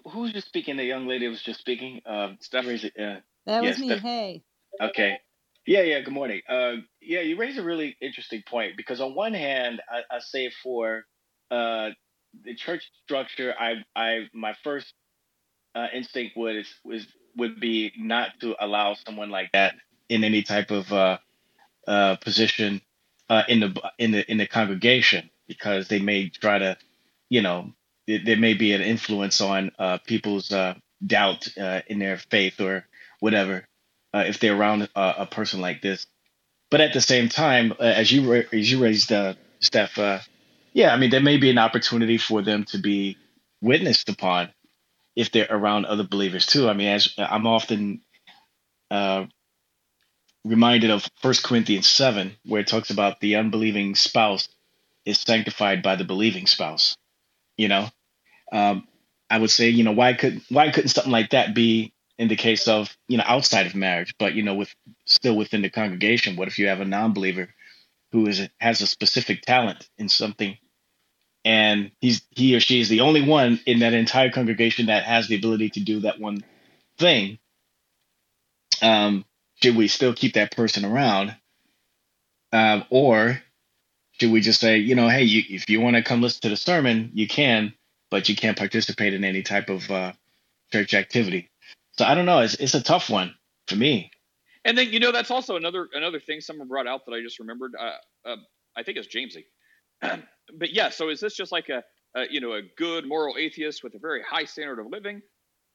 who- was just speaking? The young lady was just speaking. Um, Steph. raise it, uh, That Yeah, was me. Steph- Hey. Okay. Yeah, yeah. Good morning. Uh, yeah, you raise a really interesting point because on one hand, I, I say for uh, the church structure, I, I, my first uh, instinct would is, was would be not to allow someone like that in any type of uh, uh, position uh, in the in the in the congregation because they may try to, you know, there, may be an influence on uh, people's uh, doubt uh, in their faith or whatever uh, if they're around a, a person like this. But at the same time, uh, as you ra- as you raised, uh, Steph, uh, yeah, I mean there may be an opportunity for them to be witnessed upon if they're around other believers too. I mean, as I'm often uh, reminded of First Corinthians seven, where it talks about the unbelieving spouse is sanctified by the believing spouse. You know, um, I would say, you know, why could why couldn't something like that be in the case of you know outside of marriage, but you know, with still within the congregation? What if you have a non-believer who is has a specific talent in something, and he's he or she is the only one in that entire congregation that has the ability to do that one thing? Um, should we still keep that person around, um, or should we just say, you know, hey, you, if you want to come listen to the sermon, you can, but you can't participate in any type of uh, church activity. So I don't know. It's it's a tough one for me. And then you know that's also another another thing someone brought out that I just remembered. Uh, uh, I think it's Jamesy. <clears throat> but yeah, so is this just like a, a you know a good moral atheist with a very high standard of living,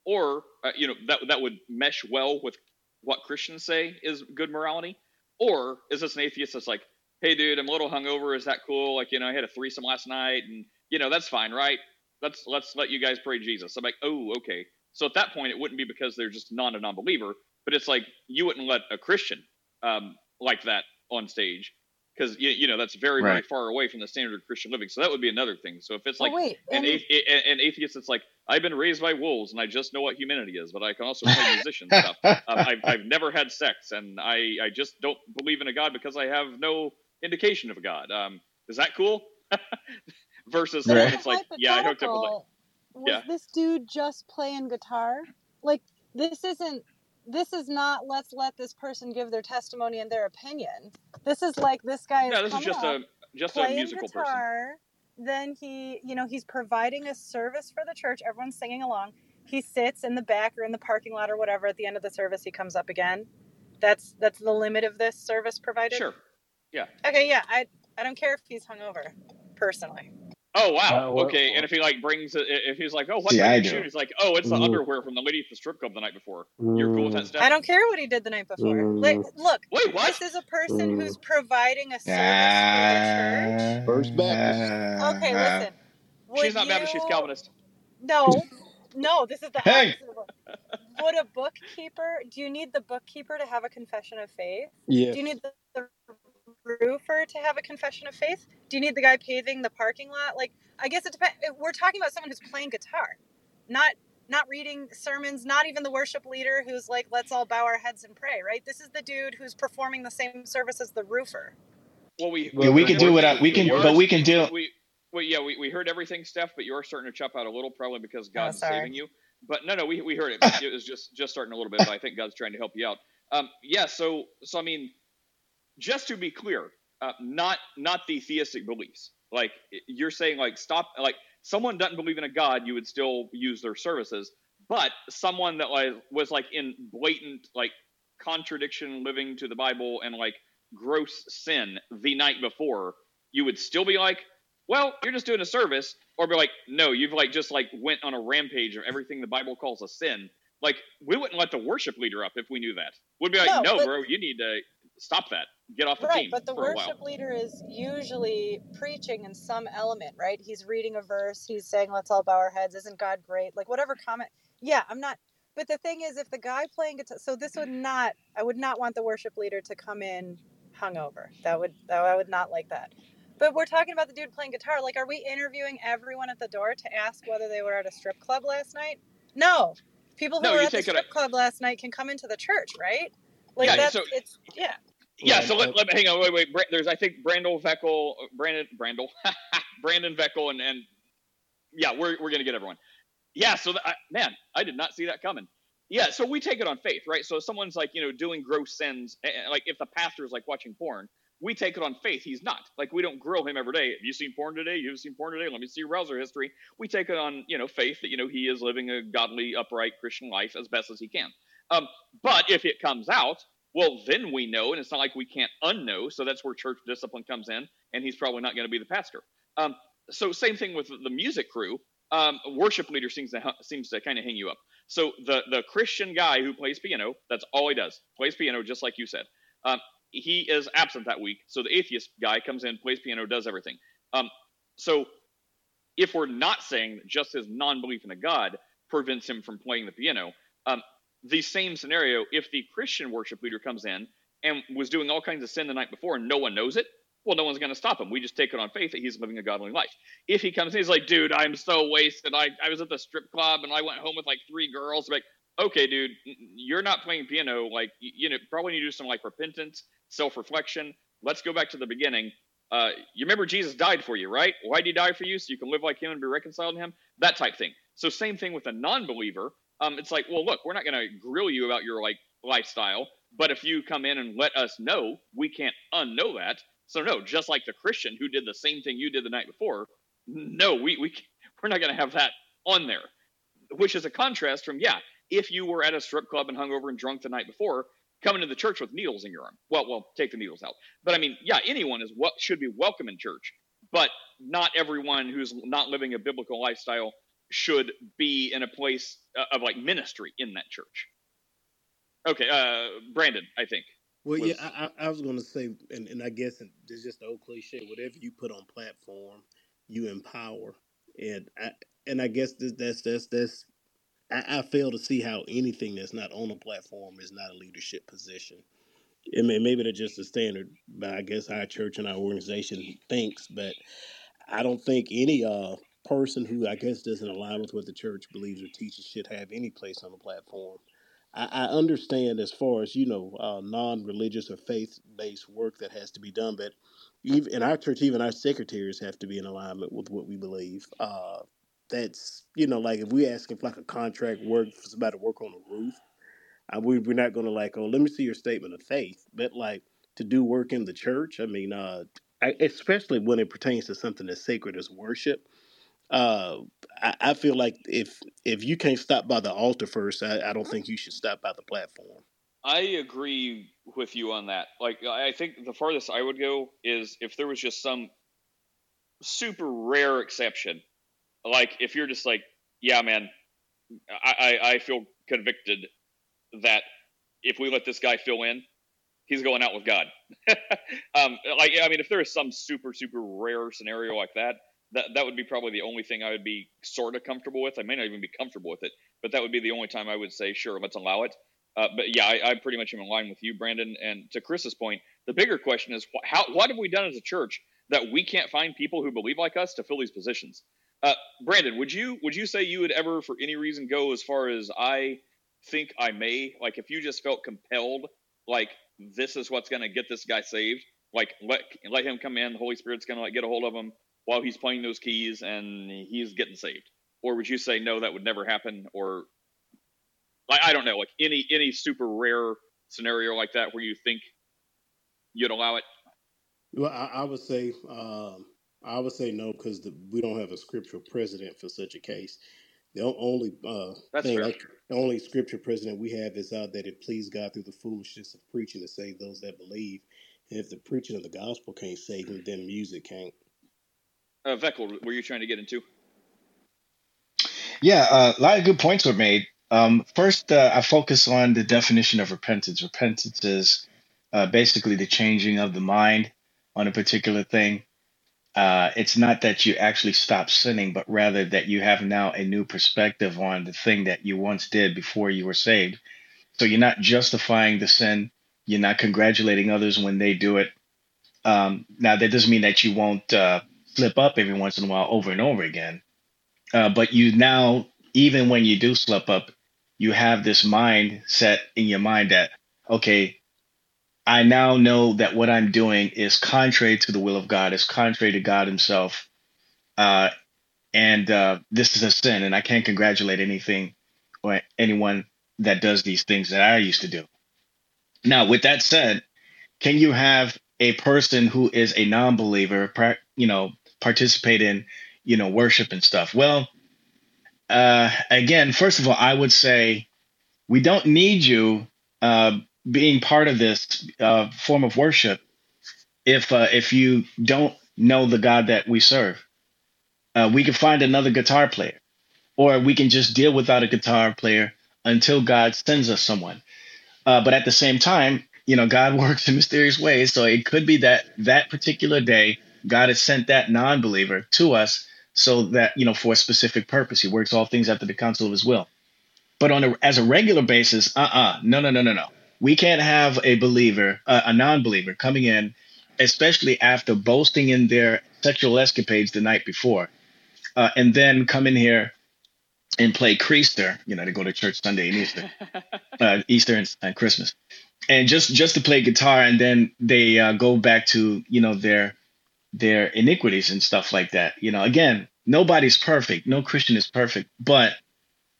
or uh, you know that that would mesh well with what Christians say is good morality, or is this an atheist that's like, hey dude, I'm a little hungover. Is that cool? Like you know I had a threesome last night, and you know that's fine, right? Let's let's let you guys pray Jesus. I'm like, oh okay. So at that point, it wouldn't be because they're just not a non-believer, but it's like you wouldn't let a Christian um, like that on stage. because you, you know that's very very far away from the standard of Christian living. So that would be another thing. So if it's Oh, like wait, an, and- athe- a- an atheist, it's like I've been raised by wolves and I just know what humanity is, but I can also play musician stuff. <laughs> Um, I've, I've never had sex and I I just don't believe in a god because I have no indication of a god. Um, is that cool? <laughs> Versus Right. that's like, yeah, I hooked up with like, was yeah. this dude just playing guitar? Like this isn't this is not let's let this person give their testimony and their opinion. This is like this guy is no, this is just up, a just a playing musical person. then he you know, he's providing a service for the church, everyone's singing along. He sits in the back or in the parking lot or whatever at the end of the service he comes up again. That's that's the limit of this service provided? Sure. Yeah. Okay, yeah. I I don't care if he's hungover, personally. Oh wow. Uh, what- okay. And if he like brings it, if he's like, oh, what See, night I did you do. shoot? He's like, oh, it's the Ooh. underwear from the lady at the strip club the night before. You're cool with that mm. stuff? I don't care what he did the night before. Mm. Like, look, Wait, what? this is a person who's providing a service First Baptist. for the church. Okay, listen. She's Would not Baptist. She's Calvinist. No, <laughs> no, this is the Hey! opposite of what- Would a bookkeeper? Do you need the bookkeeper to have a confession of faith? Yeah. Do you need the, the roofer to have a confession of faith? Do you need the guy paving the parking lot? Like, I guess it depends. We're talking about someone who's playing guitar, not not reading sermons, not even the worship leader who's like, let's all bow our heads and pray. Right? This is the dude who's performing the same service as the roofer. Well, we Yeah, we can do without- we can- Yours- but we can do- We, well, yeah, we, we heard everything, Steph, but you're starting to chop out a little, probably because God's sorry. saving you. But no, no, we, we heard it. <laughs> It was just just starting a little bit. But I think God's trying to help you out. Um, yeah. So so I mean, just to be clear, uh, not not the theistic beliefs. Like you're saying, like stop. Like someone doesn't believe in a God, you would still use their services. But someone that like was like in blatant like contradiction, living to the Bible, and like gross sin the night before, you would still be like, well, you're just doing a service, or be like, no, you've like just like went on a rampage of everything the Bible calls a sin. Like we wouldn't let the worship leader up if we knew that. We'd be like, No, no, but- bro, you need to stop that. Get off the Right, team but the a worship leader is usually preaching in some element, right? He's reading a verse, he's saying, let's all bow our heads. Isn't God great? Like, whatever comment. Yeah, I'm not. But the thing is, if the guy playing guitar, so this would not, I would not want the worship leader to come in hungover. That would, that, I would not like that. But we're talking about the dude playing guitar. Like, are we interviewing everyone at the door to ask whether they were at a strip club last night? No. People who No, were at the strip club last night can come into the church, right? Like, Yeah, that's, so- it's, yeah. Yeah, so let, let me hang on. Wait, wait. There's I think Brandel Veckel, Brandon Brandel, <laughs> Brandon Veckel, and and yeah, we're we're gonna get everyone. Yeah, so that, I, man, I did not see that coming. Yeah, so we take it on faith, right? So if someone's like you know doing gross sins, like if the pastor is like watching porn, we take it on faith. He's not. Like we don't grill him every day. Have you seen porn today? You've seen porn today. Let me see your browser history. We take it on you know faith that you know he is living a godly, upright Christian life as best as he can. Um, but if it comes out, well, then we know, and it's not like we can't unknow. So that's where church discipline comes in, and he's probably not going to be the pastor. Um, so same thing with the music crew. Um, worship leader seems to seems to kind of hang you up. So the the Christian guy who plays piano, that's all he does, plays piano, just like you said. Um, he is absent that week. So the atheist guy comes in, plays piano, does everything. Um, so if we're not saying that just his non-belief in a God prevents him from playing the piano, um, the same scenario, if the Christian worship leader comes in and was doing all kinds of sin the night before and no one knows it, well, no one's going to stop him. We just take it on faith that he's living a godly life. If he comes in, he's like, dude, I'm so wasted. I, I was at the strip club and I went home with like three girls. Like, okay, dude, you're not playing piano. Like, you, you know, probably need to do some like repentance, self reflection. Let's go back to the beginning. Uh, you remember Jesus died for you, right? Why did he die for you? So you can live like him and be reconciled to him? That type thing. So, same thing with a non believer. Um, it's like, well, look, we're not going to grill you about your like lifestyle, but if you come in and let us know, we can't unknow that. So no, just like the Christian who did the same thing you did the night before, no, we we we're not going to have that on there. Which is a contrast from yeah, if you were at a strip club and hungover and drunk the night before, coming to the church with needles in your arm. Well, well, take the needles out. But I mean, yeah, anyone is what should be welcome in church, but not everyone who's not living a biblical lifestyle should be in a place of like ministry in that church. Okay, uh, Brandon, I think. Well, was- yeah, I, I was going to say, and, and I guess it's just the old cliche: whatever you put on platform, you empower. And I and I guess this, that's that's that's I, I fail to see how anything that's not on a platform is not a leadership position. I mean, maybe that's just the standard, but I guess our church and our organization thinks. But I don't think any uh person who I guess doesn't align with what the church believes or teaches should have any place on the platform. I, I understand as far as you know, uh, non-religious or faith-based work that has to be done, but even in our church, even our secretaries have to be in alignment with what we believe. Uh, that's you know, like if we ask if like a contract work for somebody to work on a roof, uh, we, we're not going to like, oh, let me see your statement of faith, but like to do work in the church. I mean, uh, I, especially when it pertains to something as sacred as worship. Uh, I, I feel like if if you can't stop by the altar first, I, I don't think you should stop by the platform. I agree with you on that. Like, I think the farthest I would go is if there was just some super rare exception. Like, if you're just like, yeah, man, I, I, I feel convicted that if we let this guy fill in, he's going out with God. <laughs> um, like, I mean, if there is some super, super rare scenario like that, that that would be probably the only thing I would be sort of comfortable with. I may not even be comfortable with it, but that would be the only time I would say, sure, let's allow it. Uh, but yeah, I, I, pretty much am in line with you, Brandon. And to Chris's point, the bigger question is, wh- how what have we done as a church that we can't find people who believe like us to fill these positions? Uh, Brandon, would you would you say you would ever, for any reason, go as far as I think I may? Like, if you just felt compelled, like this is what's going to get this guy saved, like let let him come in. The Holy Spirit's going to like get a hold of him while he's playing those keys and he's getting saved? Or would you say no, that would never happen? Or like I don't know, like any any super rare scenario like that where you think you'd allow it? Well, I, I would say um, I would say no because we don't have a scriptural precedent for such a case. The only uh, thing, like, the only scripture precedent we have is uh, that it pleased God through the foolishness of preaching to save those that believe. And if the preaching of the gospel can't save them, then music can't. Uh, Veckel, were you trying to get into? Yeah, uh, a lot of good points were made. Um, first, uh, I focus on the definition of repentance. Repentance is uh, basically the changing of the mind on a particular thing. Uh, it's not that you actually stop sinning, but rather that you have now a new perspective on the thing that you once did before you were saved. So you're not justifying the sin. You're not congratulating others when they do it. Um, now, that doesn't mean that you won't uh, slip up every once in a while over and over again. Uh, but you now, even when you do slip up, you have this mind set in your mind that, okay, I now know that what I'm doing is contrary to the will of God, is contrary to God Himself. Uh, and uh, this is a sin, and I can't congratulate anything or anyone that does these things that I used to do. Now, with that said, can you have a person who is a non-believer, you know, participate in, you know, worship and stuff? Well, uh, again, first of all, I would say we don't need you uh, being part of this uh, form of worship if uh, if you don't know the God that we serve. Uh, we can find another guitar player, or we can just deal without a guitar player until God sends us someone. Uh, but at the same time, you know, God <laughs> works in mysterious ways. So it could be that that particular day, God has sent that non-believer to us so that you know for a specific purpose. He works all things after the counsel of His will. But on a as a regular basis, uh-uh, no, no, no, no, no. We can't have a believer, uh, a non-believer, coming in, especially after boasting in their sexual escapades the night before, uh, and then come in here and play Creaster. You know, to go to church Sunday and Easter, <laughs> uh, Easter and, and Christmas, and just just to play guitar, and then they uh, go back to you know their their iniquities and stuff like that. You know, again, nobody's perfect. No Christian is perfect, but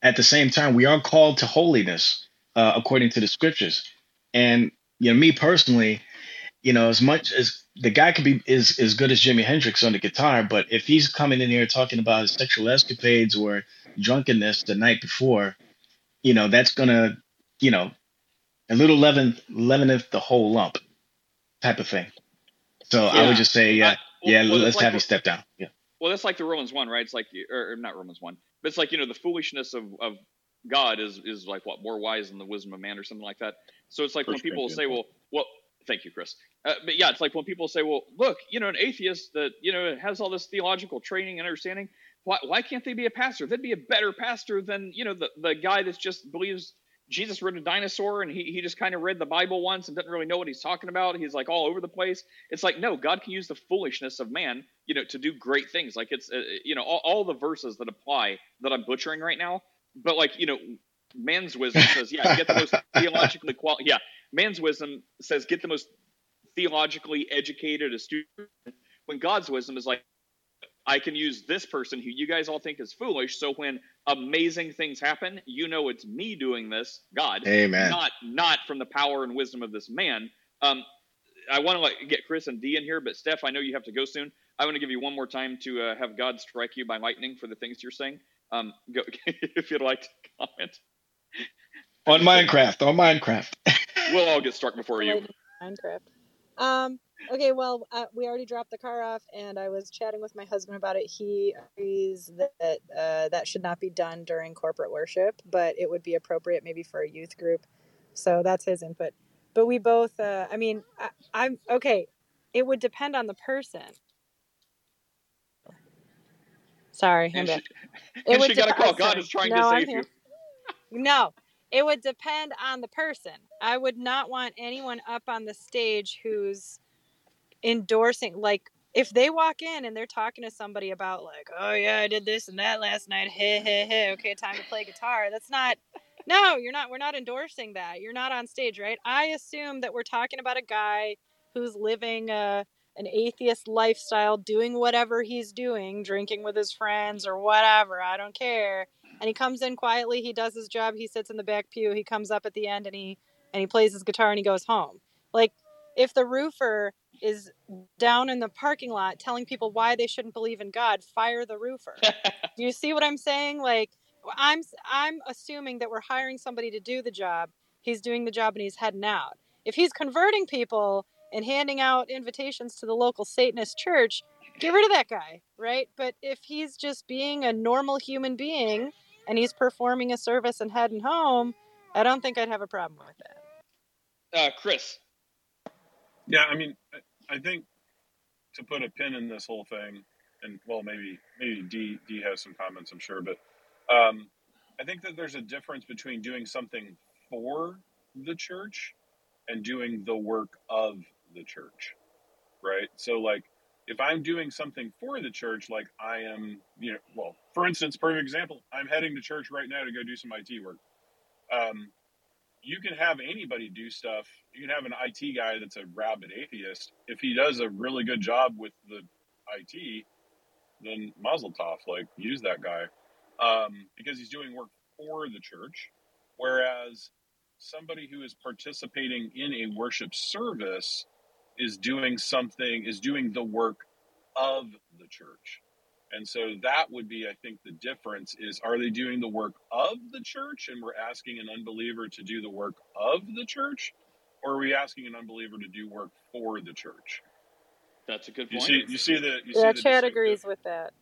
at the same time, we are called to holiness uh, according to the scriptures. And you know, me personally, you know, as much as the guy could be is as good as Jimi Hendrix on the guitar, but if he's coming in here talking about his sexual escapades or drunkenness the night before, you know, that's gonna, you know, a little leaven leaveneth the whole lump, type of thing. So I would just say, yeah, well- yeah, well, let's like have you step down. Yeah. Well, that's like the Romans one, right? It's like, or, or not Romans one, but it's like you know the foolishness of of God is is like what more wise than the wisdom of man or something like that. So it's like when people will say, well, well, thank you, Chris. Uh, but yeah, it's like when people say, well, look, you know, an atheist that you know has all this theological training and understanding, why why can't they be a pastor? They'd be a better pastor than you know the the guy that just believes Jesus rode a dinosaur and he, he just kind of read the Bible once and doesn't really know what he's talking about. He's like all over the place. It's like, no, God can use the foolishness of man, you know, to do great things. Like it's, uh, you know, all, all the verses that apply that I'm butchering right now. But like, you know, man's wisdom says, yeah, get the most <laughs> theologically qual. Yeah, man's wisdom says get the most theologically educated, astute. When God's wisdom is like, I can use this person who you guys all think is foolish. So when amazing things happen, you know it's me doing this, God, Amen. not not from the power and wisdom of this man. Um, I want to like get Chris and D in here, but Steph, I know you have to go soon. I want to give you one more time to uh, have God strike you by lightning for the things you're saying. Um, go <laughs> if you'd like to comment. On Minecraft, on Minecraft. <laughs> We'll all get struck before you. Minecraft. Um, okay, well, uh, we already dropped the car off, and I was chatting with my husband about it. He agrees that uh, that should not be done during corporate worship, but it would be appropriate maybe for a youth group. So that's his input. But we both, uh, I mean, I, I'm okay. It would depend on the person. Sorry, I'm And she, It would she got a call. God is trying No, to save you. No, it would depend on the person. I would not want anyone up on the stage who's endorsing like if they walk in and they're talking to somebody about like, "Oh yeah, I did this and that last night. Hey, hey, hey. Okay, time to play guitar." That's not No, you're not we're not endorsing that. You're not on stage, right? I assume that we're talking about a guy who's living a an atheist lifestyle, doing whatever he's doing, drinking with his friends or whatever. I don't care and he comes in quietly he does his job he sits in the back pew he comes up at the end and he and he plays his guitar and he goes home like if the roofer is down in the parking lot telling people why they shouldn't believe in god fire the roofer. <laughs> Do you see what i'm saying? Like i'm i'm assuming that we're hiring somebody to do the job. He's doing the job and he's heading out. If he's converting people and handing out invitations to the local satanist church get rid of that guy, right? But if he's just being a normal human being and he's performing a service and heading home, I don't think I'd have a problem with that. Uh, Chris, Yeah, I mean, I- think to put a pin in this whole thing, and well, maybe maybe D D has some comments, I'm sure, but um, I think that there's a difference between doing something for the church and doing the work of the church, right? So, like, if I'm doing something for the church, like I am, you know, well, for instance, perfect example, I'm heading to church right now to go do some IT work. Um, you can have anybody do stuff. You can have an IT guy that's a rabid atheist. If he does a really good job with the IT, then Mazel Tov, like use that guy um, because he's doing work for the church. Whereas somebody who is participating in a worship service is doing something, is doing the work of the church. And so that would be, I think, the difference is are they doing the work of the church and we're asking an unbeliever to do the work of the church? Or are we asking an unbeliever to do work for the church? that's a good You point. see, you see the, you Yeah, the Chad distinct agrees with that.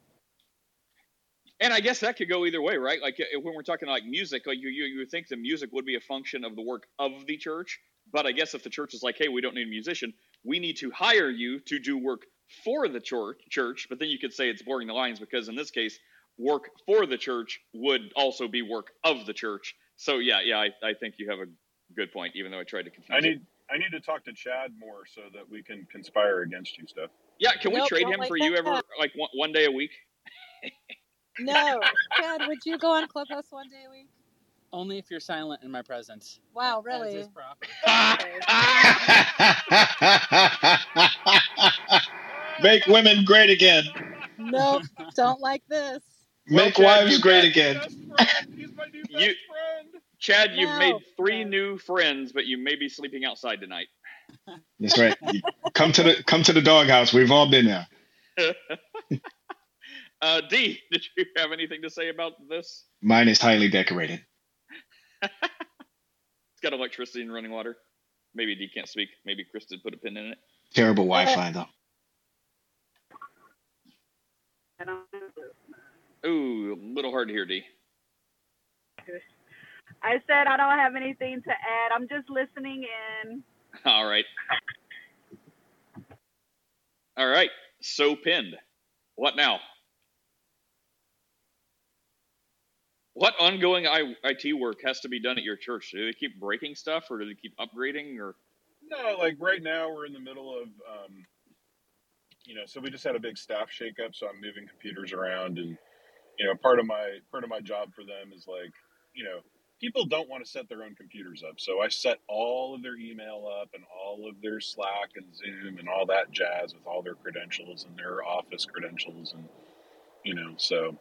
And I guess that could go either way, right? Like when we're talking like music, like you, you you think the music would be a function of the work of the church, but I guess if the church is like, hey, we don't need a musician, we need to hire you to do work for the church. Church, but then you could say it's blurring the lines because in this case, work for the church would also be work of the church. So yeah, yeah, I, I think you have a good point, even though I tried to confuse I it. need I need to talk to Chad more so that we can conspire against you, Steph. Yeah, can we Nope, trade him like for you ever that. like one, one day a week? <laughs> No, Chad, would you go on Clubhouse one day a week? Only if you're silent in my presence. Wow, As really? is proper. <laughs> <laughs> Make women great again. Nope, don't like this. Well, Make Chad, wives you- great again. You, Chad, you've No, made three new friends, but you may be sleeping outside tonight. <laughs> That's right. Come to the come to the doghouse. We've all been there. <laughs> uh, D, did you have anything to say about this? Mine is highly decorated. <laughs> It's got electricity and running water. Maybe D can't speak. Maybe Chris did put a pin in it. Terrible Wi-Fi though. Ooh, a little hard to hear, D. I said I don't have anything to add. I'm just listening in. <laughs> All right. All right. So pinned. What now? What ongoing I, IT work has to be done at your church? Do they keep breaking stuff, or do they keep upgrading, or No, like right now we're in the middle of, um, you know, so we just had a big staff shakeup, so I'm moving computers around, and you know, part of my part of my job for them is like, you know, people don't want to set their own computers up, so I set all of their email up and all of their Slack and Zoom and all that jazz with all their credentials and their Office credentials, and you know, so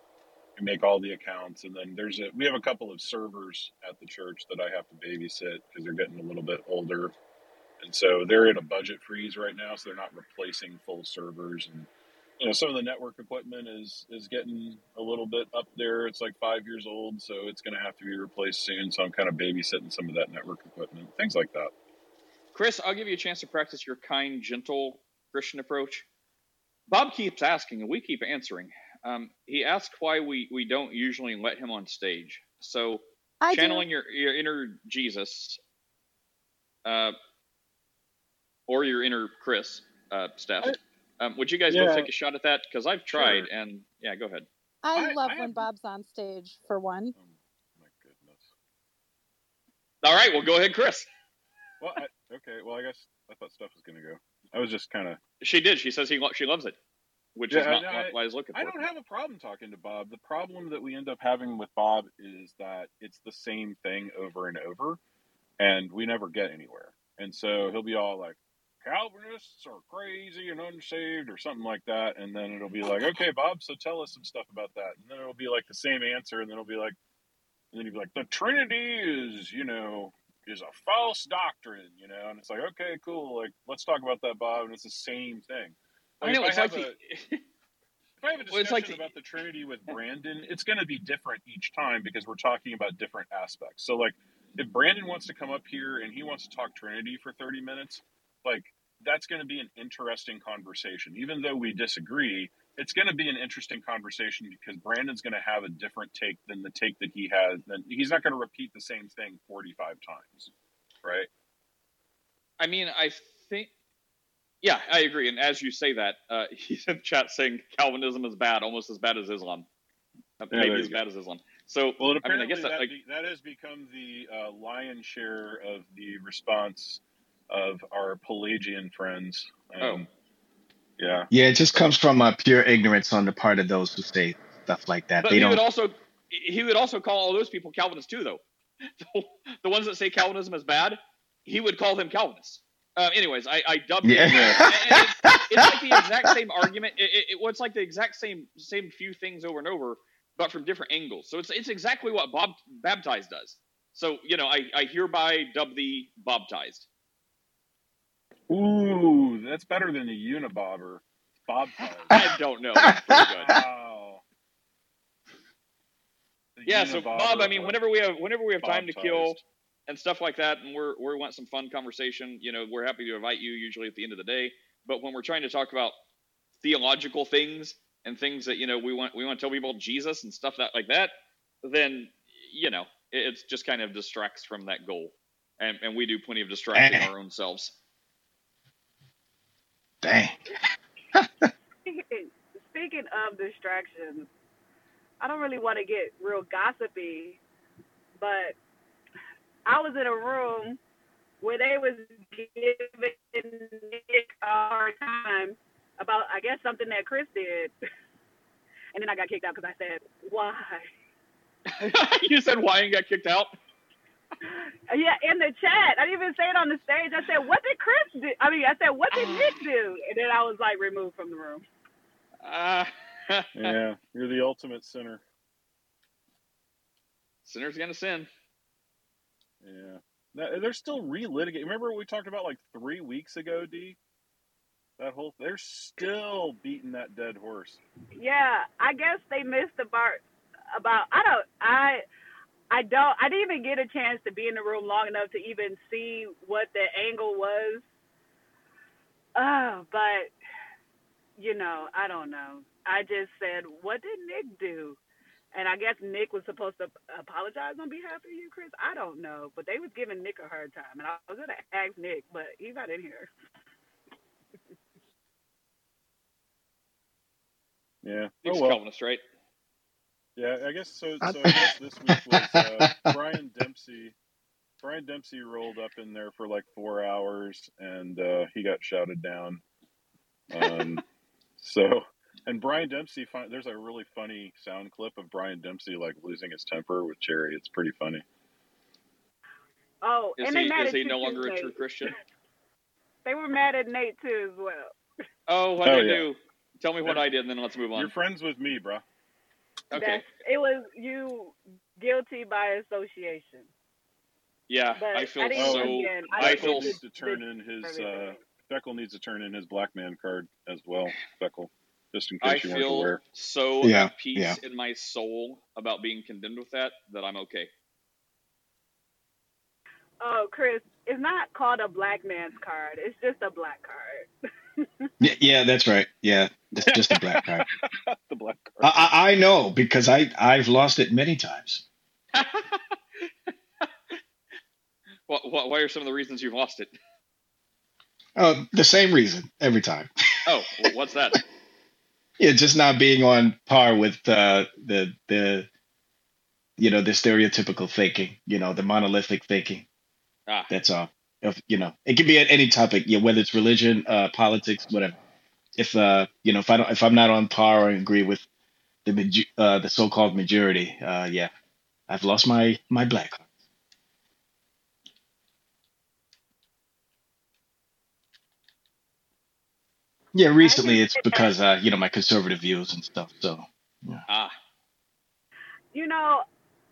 I make all the accounts, and then there's a we have a couple of servers at the church that I have to babysit because they're getting a little bit older and so they're in a budget freeze right now, so they're not replacing full servers. And you know, some of the network equipment is is getting a little bit up there. It's like five years old, so it's going to have to be replaced soon. So I'm kind of babysitting some of that network equipment, things like that. Chris? I'll give you a chance to practice your kind, gentle Christian approach. Bob keeps asking, and we keep answering. Um, he asked why we we don't usually let him on stage. So I do. channeling your your inner Jesus. Uh, or your inner Chris, uh, Steph. Um, would you guys Yeah. both take a shot at that? Because I've tried, Sure. and yeah, go ahead. I, I- love I when have- Bob's on stage for one. Oh My goodness. All right, well, go ahead, Chris. Well, I, okay. Well, I guess I thought Steph was going to go. I was just kind of. She did. She says he lo- she loves it, which is not I- what I was looking I don't have a problem talking to Bob. The problem that we end up having with Bob is that it's the same thing over and over, and we never get anywhere. And so he'll be all like, Calvinists are crazy and unsaved, or something like that. And then it'll be like, okay, Bob, so tell us some stuff about that. And then it'll be like the same answer, and then it'll be like, and then he'll be like, the Trinity is, you know, is a false doctrine, you know. And it's like, okay, cool. Like, let's talk about that, Bob. And it's the same thing. I know it's have like a- the, <laughs> if I have a Well, discussion like the- about the Trinity with Brandon, it's going to be different each time because we're talking about different aspects. So, like, if Brandon wants to come up here and he wants to talk Trinity for 30 minutes, like, that's going to be an interesting conversation. Even though we disagree, it's going to be an interesting conversation because Brandon's going to have a different take than the take that he has. Then he's not going to repeat the same thing 45 times, right? I mean, I think, yeah, I agree. And as you say that, uh, <laughs> he's in chat saying Calvinism is bad, almost as bad as Islam, Uh, Yeah, maybe as you bad as Islam. So, Well, I mean, I guess that, that, like, that has become the uh, lion's share of the response of our Pelagian friends. Um, Oh. Yeah. Yeah, it just comes from uh, pure ignorance on the part of those who say stuff like that. but They he don't. would also he would also call all those people Calvinists too, though. <laughs> the ones that say Calvinism is bad, he would call them Calvinists. Uh, anyways, I, I dubbed Yeah. it. it's, it's like the exact same argument. It, it, it, well, it's like the exact same same few things over and over, but from different angles. So it's it's exactly what Bob baptized does. So you know, I, I hereby dub thee baptized. Ooh, that's better than the unibobber. Bob <laughs> ties. I don't know. That's pretty good. Wow. The Yeah. So Bob, I mean, whenever we have whenever we have time to kill and stuff like that, and we're we want some fun conversation, you know, we're happy to invite you. Usually at the end of the day, but when we're trying to talk about theological things and things that you know we want we want to tell people Jesus and stuff that like that, then you know it, it's just kind of distracts from that goal, and and we do plenty of distracting Eh. our own selves. Dang. <laughs> Speaking, of distractions, I don't really want to get real gossipy, but I was in a room where they was giving Nick a hard time about, I guess, something that Chris did, and then I got kicked out because I said, "Why?" <laughs> you said why and got kicked out. <laughs> Yeah, in the chat. I didn't even say it on the stage. I said, "What did Chris do?" I mean, I said, "What did <sighs> Nick do?" And then I was like removed from the room. Uh, <laughs> Yeah, you're the ultimate sinner. Sinner's gonna sin. Yeah. That- They're still relitigating. Remember what we talked about like three weeks ago, D? That whole they're still beating that dead horse. Yeah, I guess they missed the part about I don't I I don't I didn't even get a chance to be in the room long enough to even see what the angle was. Uh, but you know, I don't know. I just said, "What did Nick do?" And I guess Nick was supposed to apologize on behalf of you, Chris. I don't know, but they was giving Nick a hard time, and I was gonna ask Nick, but he's not in here. Yeah. Nick's oh well. Calvinist, right? Yeah, I guess so. So I guess this week was uh, <laughs> Brian Dempsey. Brian Dempsey rolled up in there for like four hours, and uh, he got shouted down. Um, <laughs> so, and Brian Dempsey, fin- there's a really funny sound clip of Brian Dempsey like losing his temper with Cherry. It's pretty funny. Oh, Is and he they mad is at he no too, longer a true Christian? <laughs> They were mad at Nate too as well. Oh, what Oh, did I yeah. do? Tell me what I did, and then let's move on. You're friends with me, bro. Okay. That's, it was you guilty by association. Yeah, But I feel I so. again. I I feel Feckle needs to turn in his uh, everything. Needs to turn in his black man card as well. Feckle, just in I case you weren't feel aware. so Yeah, at peace yeah. in my soul about being condemned with that that I'm okay. Oh, Chris, it's not called a black man's card. It's just a black card. <laughs> <laughs> Yeah, that's right. Yeah, that's just a black card. <laughs> the black card. I, I, I know because I I've lost it many times. <laughs> What, what, why are some of the reasons you've lost it? Oh, the same reason every time. Oh, well, what's that? Yeah, just not being on par with uh, the the you know the stereotypical thinking. You know the monolithic thinking. Ah, That's all. If, you know, it can be at any topic. Yeah, whether it's religion, uh, politics, whatever. If uh, you know, if I don't, if I'm not on par or agree with the maj- uh, the so-called majority, uh, yeah, I've lost my my black card. Yeah, recently it's because uh, you know my conservative views and stuff. So ah, you know,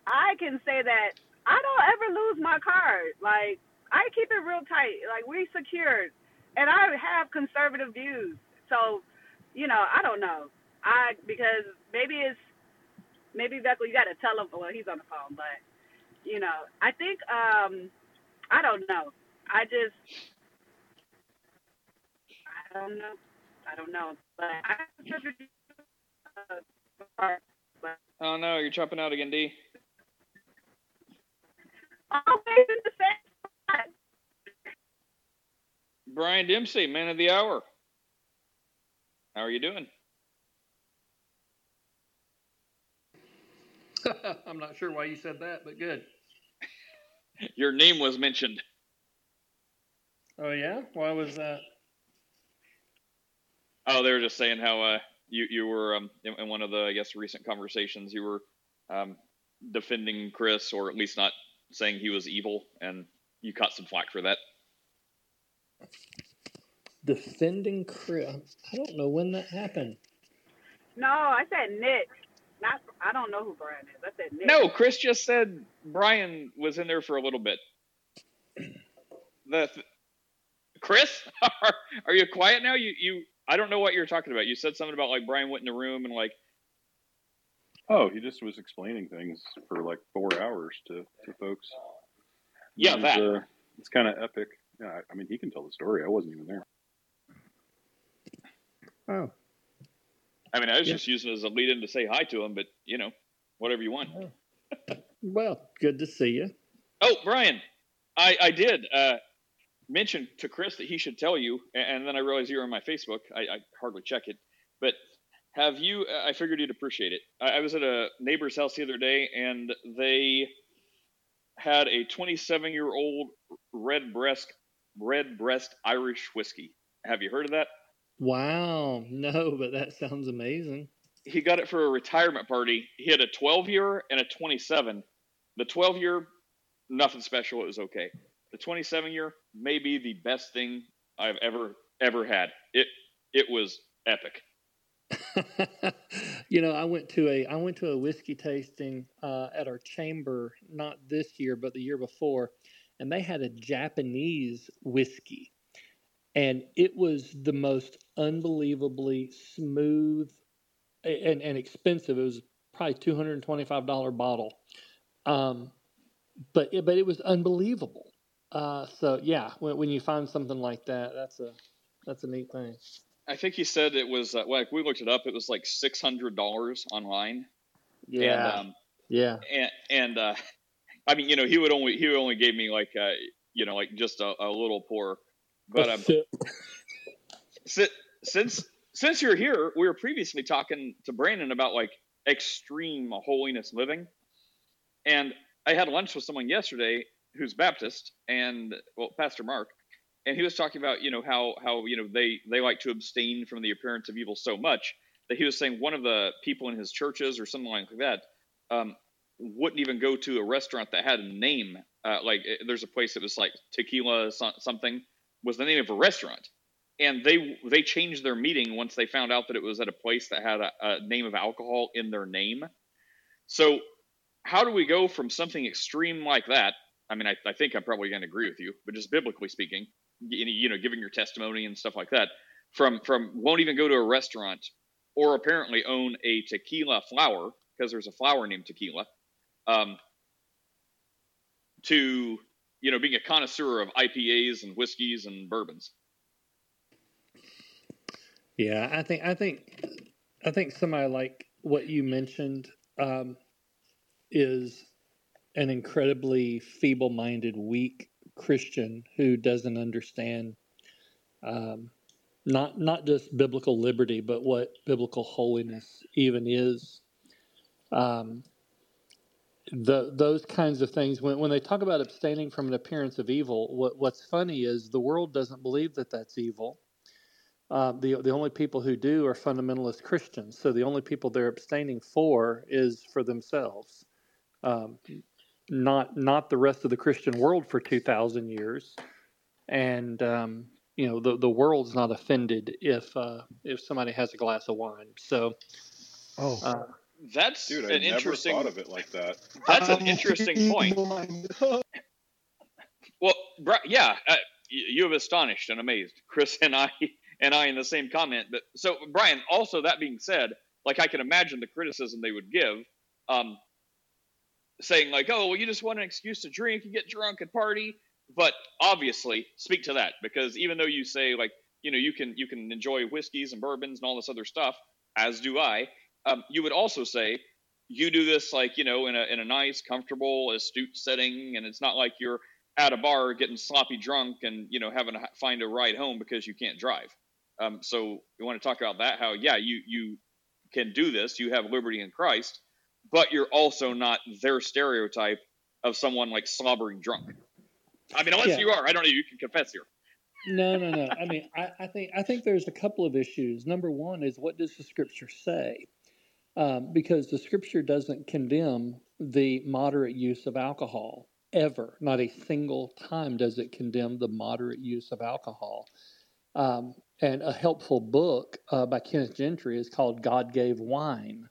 I can say that I don't ever lose my card. Like I keep it real tight. Like we secured, and I have conservative views. So, you know, I don't know. I because maybe it's maybe Beckle, you got to tell him. Well, he's on the phone, but you know, I think um, I don't know. I just I don't know. I don't know, but I have conservative uh, but oh no, you're chopping out again, D. always in the same. Brian Dempsey, man of the hour. How are you doing? <laughs> I'm not sure why you said that, but good. <laughs> Your name was mentioned. Oh yeah, why was that? Oh, they were just saying how uh, you you were um, in, in one of the I guess recent conversations you were um, defending Chris, or at least not saying he was evil, and you caught some flack for that. Defending Chris. I don't know when that happened. No, I said Nick. Not I don't know who Brian is. I said Nick. No, Chris just said Brian was in there for a little bit. The th- Chris, <laughs> are, are you quiet now? You you I don't know what you're talking about. You said something about like Brian went in the room and like Oh, he just was explaining things for like four hours to, to folks. Yeah, It was, that. Uh, it's kind of epic. Yeah, I, I mean, he can tell the story. I wasn't even there. Oh. I mean I was Yeah. just using it as a lead in to say hi to him, but you know whatever you want. Well, good to see you. Oh, Brian, I I did uh, mention to Chris that he should tell you, and then I realized you were on my Facebook. I, I hardly check it, but have you? I figured you'd appreciate it. I, I was at a neighbor's house the other day, and they had a 27 year old Redbreast Redbreast Irish whiskey. Have you heard of that? Wow. <laughs> No, but that sounds amazing. He got it for a retirement party. He had a 12 year and a 27. The 12 year, nothing special. It was okay. The 27 year, maybe the best thing I've ever ever had. It it was epic. <laughs> you know, I went to a I went to a whiskey tasting uh, at our chamber not this year but the year before, and they had a Japanese whiskey, and it was the most unbelievably smooth and and expensive. It was probably two hundred and twenty five dollar bottle, um, but it, but it was unbelievable. Uh, so yeah, when, when you find something like that, that's a that's a neat thing. I think he said it was uh, like we looked it up. It was like six hundred dollars online. Yeah. And, um, Yeah. and and uh, I mean, you know, he would only he only gave me like uh, you know, like just a, a little pour. But um, si- since since you're here, we were previously talking to Brandon about like extreme holiness living. And I had lunch with someone yesterday who's Baptist and well, Pastor Mark, and he was talking about you know how how you know they they like to abstain from the appearance of evil so much that he was saying one of the people in his churches or something like that um, wouldn't even go to a restaurant that had a name uh, like eh, there's a place that was like tequila something was the name of a restaurant. And they they changed their meeting once they found out that it was at a place that had a, a name of alcohol in their name. So how do we go from something extreme like that? I mean i, I think i'm probably going to agree with you but just biblically speaking you know giving your testimony and stuff like that from from won't even go to a restaurant or apparently own a tequila flower because there's a flower named tequila um, to you know being a connoisseur of IPAs and whiskeys and bourbons. Yeah, I think I think I think somebody like what you mentioned um, is an incredibly feeble-minded, weak Christian who doesn't understand um, not not just biblical liberty, but what biblical holiness even is. Um, the those kinds of things. When when they talk about abstaining from an appearance of evil what what's funny is the world doesn't believe that that's evil. Uh, the the only people who do are fundamentalist Christians. So the only people they're abstaining for is for themselves. Um, not not the rest of the Christian world for 2000 years. And um, you know the the world's not offended if uh, if somebody has a glass of wine. So oh. uh, that's Dude, I an never interesting. thought of it like that. That's an <laughs> interesting point. <laughs> Well, yeah, uh, you have astonished and amazed Chris and I, <laughs> and I in the same comment. But so, Brian. Also, that being said, like I can imagine the criticism they would give, um, saying like, "Oh, well, you just want an excuse to drink and get drunk and party." But obviously, speak to that because even though you say like, you know, you can you can enjoy whiskeys and bourbons and all this other stuff, as do I. Um, you would also say you do this like you know in a in a nice, comfortable, astute setting, and it's not like you're at a bar getting sloppy drunk and you know having to find a ride home because you can't drive. Um, so you want to talk about that. How yeah, you you can do this. You have liberty in Christ, but you're also not their stereotype of someone like slobbering drunk. I mean, unless Yeah. you are, I don't know. You can confess here. No, no, no. I mean, I, I think I think there's a couple of issues. Number one is what does the scripture say? Um, because the scripture doesn't condemn the moderate use of alcohol ever. Not a single time does it condemn the moderate use of alcohol. Um, and a helpful book uh, by Kenneth Gentry is called God Gave Wine.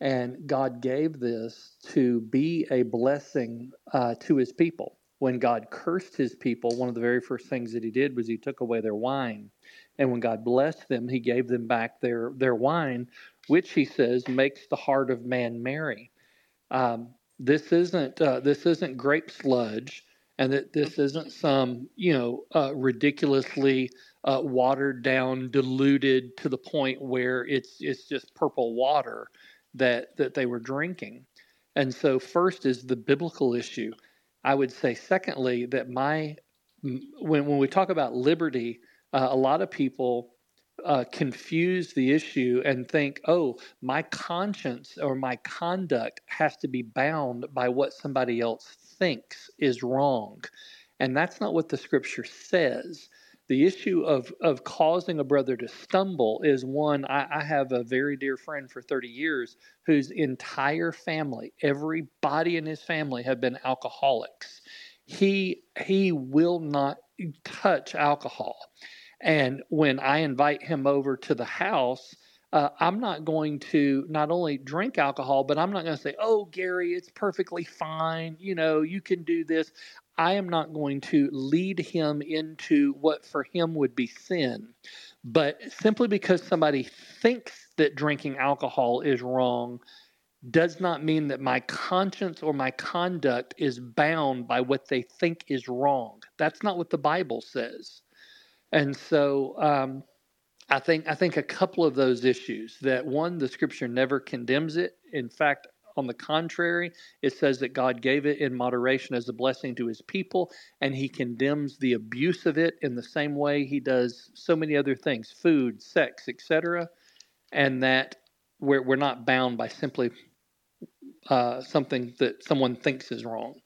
And God gave this to be a blessing uh, to his people. When God cursed his people, one of the very first things that he did was he took away their wine. And when God blessed them, he gave them back their, their wine, which he says makes the heart of man merry. Um, this isn't uh, this isn't grape sludge, and that this isn't some you know uh, ridiculously uh, watered down, diluted to the point where it's it's just purple water that that they were drinking. And so, first is the biblical issue. I would say, secondly, that my when when we talk about liberty, uh, a lot of people uh, confuse the issue and think, oh, my conscience or my conduct has to be bound by what somebody else thinks is wrong. And that's not what the scripture says. The issue of, of causing a brother to stumble is one. I, I have a very dear friend for 30 years whose entire family, everybody in his family, have been alcoholics. He he will not touch alcohol. And when I invite him over to the house, uh, I'm not going to not only drink alcohol, but I'm not going to say, oh, Gary, it's perfectly fine. You know, you can do this. I am not going to lead him into what for him would be sin. But simply because somebody thinks that drinking alcohol is wrong does not mean that my conscience or my conduct is bound by what they think is wrong. That's not what the Bible says. And so um, I think I think a couple of those issues that one, the scripture never condemns it. In fact, on the contrary, it says that God gave it in moderation as a blessing to his people, and he condemns the abuse of it in the same way he does so many other things, food, sex, etc. And that we're we're not bound by simply uh, something that someone thinks is wrong.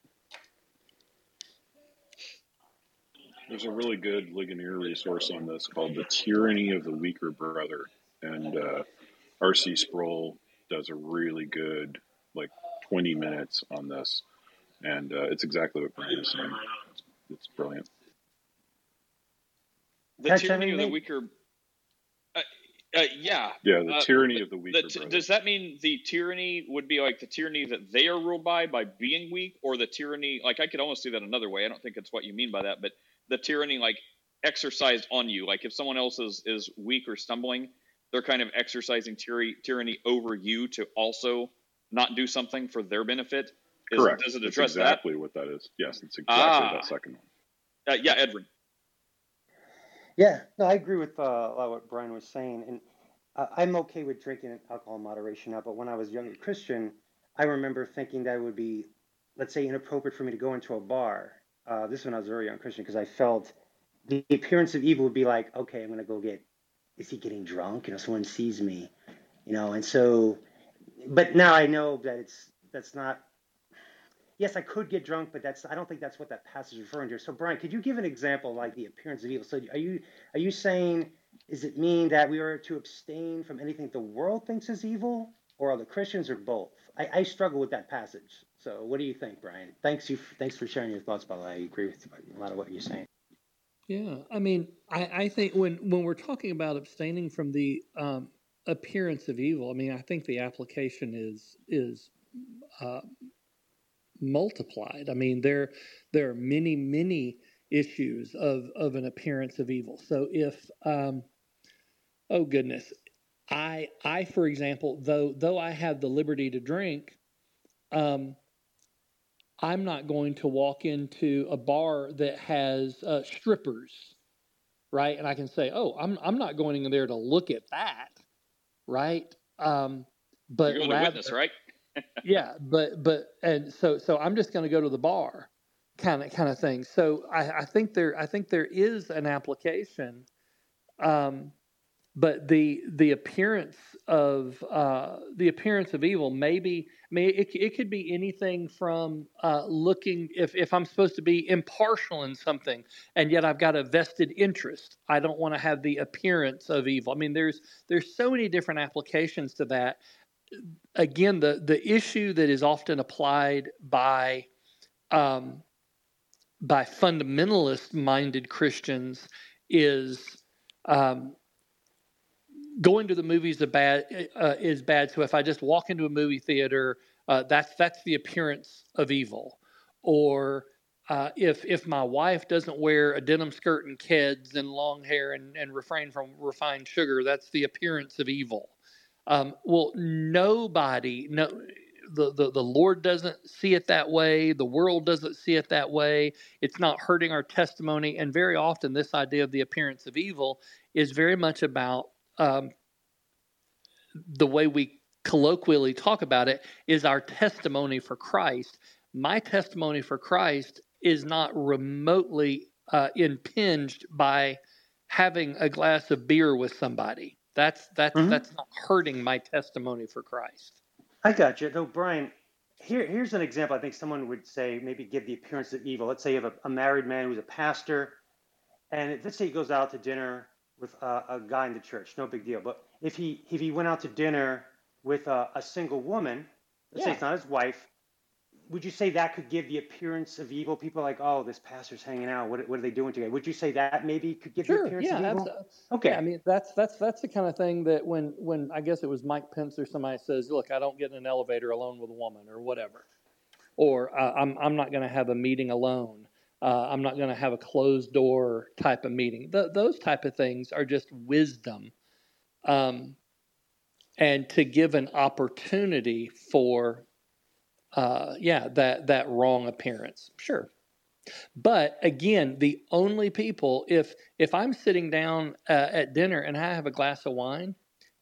There's a really good Ligonier resource on this called "The Tyranny of the Weaker Brother," and uh, R.C. Sproul does a really good, like, 20 minutes on this, and uh, it's exactly what Brian is saying. It's, it's brilliant. The Catch tyranny of the anything? weaker. Uh, uh, yeah. Yeah, the Uh, tyranny the- of the weaker the t- does that mean the tyranny would be like the tyranny that they are ruled by by being weak, or the tyranny? Like I could almost see that another way. I don't think it's what you mean by that, but the tyranny like exercised on you. Like if someone else is is weak or stumbling, they're kind of exercising tyranny tyranny over you to also not do something for their benefit. Is, Correct. Does it That's address exactly what that is. Yes, it's exactly Ah. that second one. Uh, yeah, Edwin. Yeah, no, I agree with uh, a lot of what Brian was saying, and uh, I'm okay with drinking alcohol in moderation now. But when I was a younger Christian, I remember thinking that it would be, let's say, inappropriate for me to go into a bar. Uh, this is when I was very young Christian because I felt the appearance of evil would be like, okay, I'm gonna go get. Is he getting drunk? You know, someone sees me, you know, and so. But now I know that it's that's not yes, I could get drunk, but that's I don't think that's what that passage is referring to. So, Brian, could you give an example like the appearance of evil? So, are you are you saying is it mean that we are to abstain from anything the world thinks is evil, or are the Christians, or both? I, I struggle with that passage. So, what do you think, Brian? Thanks you thanks for sharing your thoughts. Way, I agree with a lot of what you're saying. Yeah, I mean, I, I think when when we're talking about abstaining from the um, appearance of evil, I mean, I think the application is is uh, multiplied. I mean, there there are many many issues of of an appearance of evil. So if um, oh goodness, I I for example, though though I have the liberty to drink, um, I'm not going to walk into a bar that has uh, strippers, right? And I can say, oh, I'm I'm not going in there to look at that, right? Um, but You're going to witness, right? <laughs> yeah, but but and so so I'm just going to go to the bar, kind of kind of thing. So I, I think there I think there is an application, um, but the the appearance of uh, the appearance of evil maybe I mean it it could be anything from uh, looking if if I'm supposed to be impartial in something and yet I've got a vested interest. I don't want to have the appearance of evil. I mean there's there's so many different applications to that again, the the issue that is often applied by um, by fundamentalist minded Christians is um, going to the movies is bad uh, is bad. So if I just walk into a movie theater, uh, that's that's the appearance of evil. Or uh, if if my wife doesn't wear a denim skirt and kids and long hair and, and refrain from refined sugar, that's the appearance of evil. Um, well, nobody, no, the, the, the Lord doesn't see it that way. The world doesn't see it that way. It's not hurting our testimony. And very often, this idea of the appearance of evil is very much about um, the way we colloquially talk about it is our testimony for Christ. My testimony for Christ is not remotely uh, impinged by having a glass of beer with somebody. That's that's Mhm. that's not hurting my testimony for Christ. I got you. Though, Brian, here, here's an example I think someone would say, maybe give the appearance of evil. Let's say you have a, a married man who's a pastor, and let's say he goes out to dinner with a, a guy in the church, no big deal. But if he if he went out to dinner with a, a single woman, let's say it's not his wife, would you say that could give the appearance of evil? People are like, oh, this pastor's hanging out. What, what are they doing together? Would you say that maybe could give the Sure. appearance Yeah. of evil? Absolutely. Okay. Yeah. I mean, that's that's that's the kind of thing that when when I guess it was Mike Pence or somebody says, "Look, I don't get in an elevator alone with a woman or whatever," or uh, "I'm I'm not going to have a meeting alone." Uh, I'm not going to have a closed door type of meeting. Th- those type of things are just wisdom, um, and to give an opportunity for, uh, yeah, that that wrong appearance. Sure, but again, the only people if if I'm sitting down uh, at dinner and I have a glass of wine,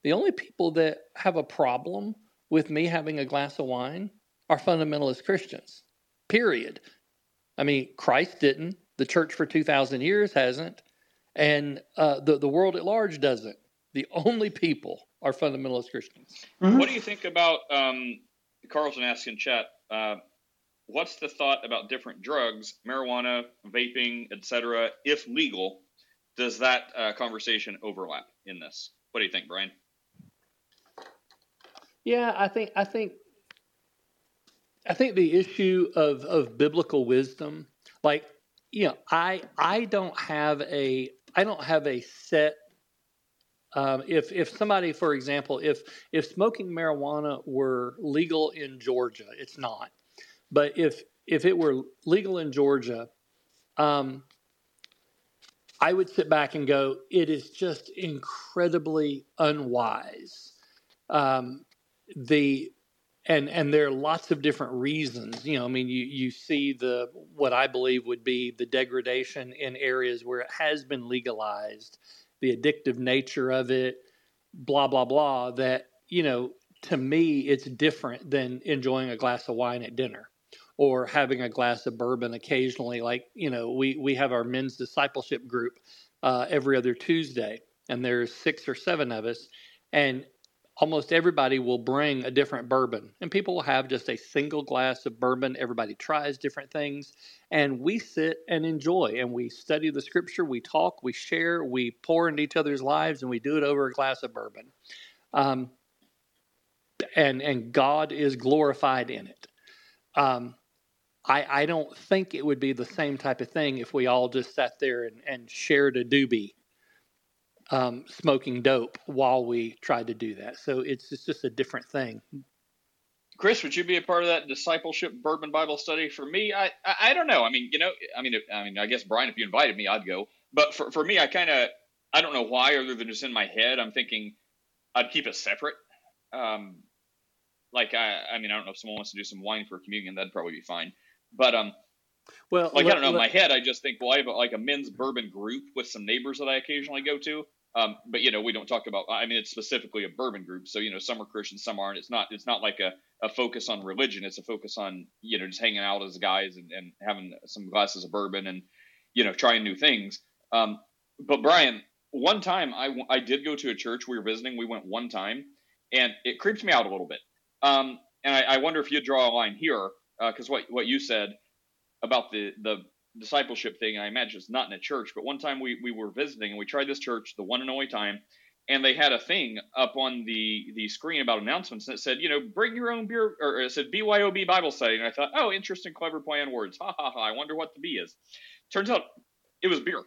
the only people that have a problem with me having a glass of wine are fundamentalist Christians. Period. I mean, Christ didn't. The church for two thousand years hasn't, and uh, the the world at large doesn't. The only people are fundamentalist Christians. Mm-hmm. What do you think about um, Carlton asked in chat? Uh, what's the thought about different drugs, marijuana, vaping, etc., if legal? Does that uh, conversation overlap in this? What do you think, Brian? Yeah, I think I think I think the issue of of biblical wisdom, like you know, I I don't have a I don't have a set. Um, if if somebody, for example, if if smoking marijuana were legal in Georgia, it's not. But if if it were legal in Georgia, um, I would sit back and go, it is just incredibly unwise. Um, the and and there are lots of different reasons. You know, I mean, you you see the what I believe would be the degradation in areas where it has been legalized, the addictive nature of it, blah blah blah. That you know, to me, it's different than enjoying a glass of wine at dinner or having a glass of bourbon occasionally. Like you know, we we have our men's discipleship group uh, every other Tuesday, and there's six or seven of us, and almost everybody will bring a different bourbon. And people will have just a single glass of bourbon. Everybody tries different things. And we sit and enjoy and we study the scripture we talk we share we pour into each other's lives and we do it over a glass of bourbon. Um, and and god is glorified in it. Um, I, I don't think it would be the same type of thing if we all just sat there and, and shared a doobie um, smoking dope while we tried to do that. So it's, it's just a different thing. Chris, would you be a part of that discipleship bourbon Bible study? For me, I, I, I don't know. I mean, you know, I mean, if, I mean, I guess Brian, if you invited me, I'd go. But for, for me, I kind of, I don't know why, other than just in my head, I'm thinking I'd keep it separate. Um, like I, I mean, I don't know if someone wants to do some wine for communion, that'd probably be fine. But um, well, like let, I don't know, in let, my head, I just think, well, I have like a men's bourbon group with some neighbors that I occasionally go to. Um, but you know, we don't talk about. I mean, it's specifically a bourbon group, so you know, some are Christians, some aren't. It's not. It's not like a, a focus on religion. It's a focus on you know just hanging out as guys and, and having some glasses of bourbon and you know trying new things. Um, but Brian, one time I I did go to a church we were visiting. We went one time, and it creeps me out a little bit. Um, and I, I wonder if you'd draw a line here because uh, what what you said about the the discipleship thing. I imagine it's not in a church, but one time we, we were visiting and we tried this church the one and only time, and they had a thing up on the the screen about announcements that said, you know, bring your own beer, or it said BYOB Bible study, and I thought, oh, interesting, clever play on words. Ha ha ha! I wonder what the B is. Turns out it was beer.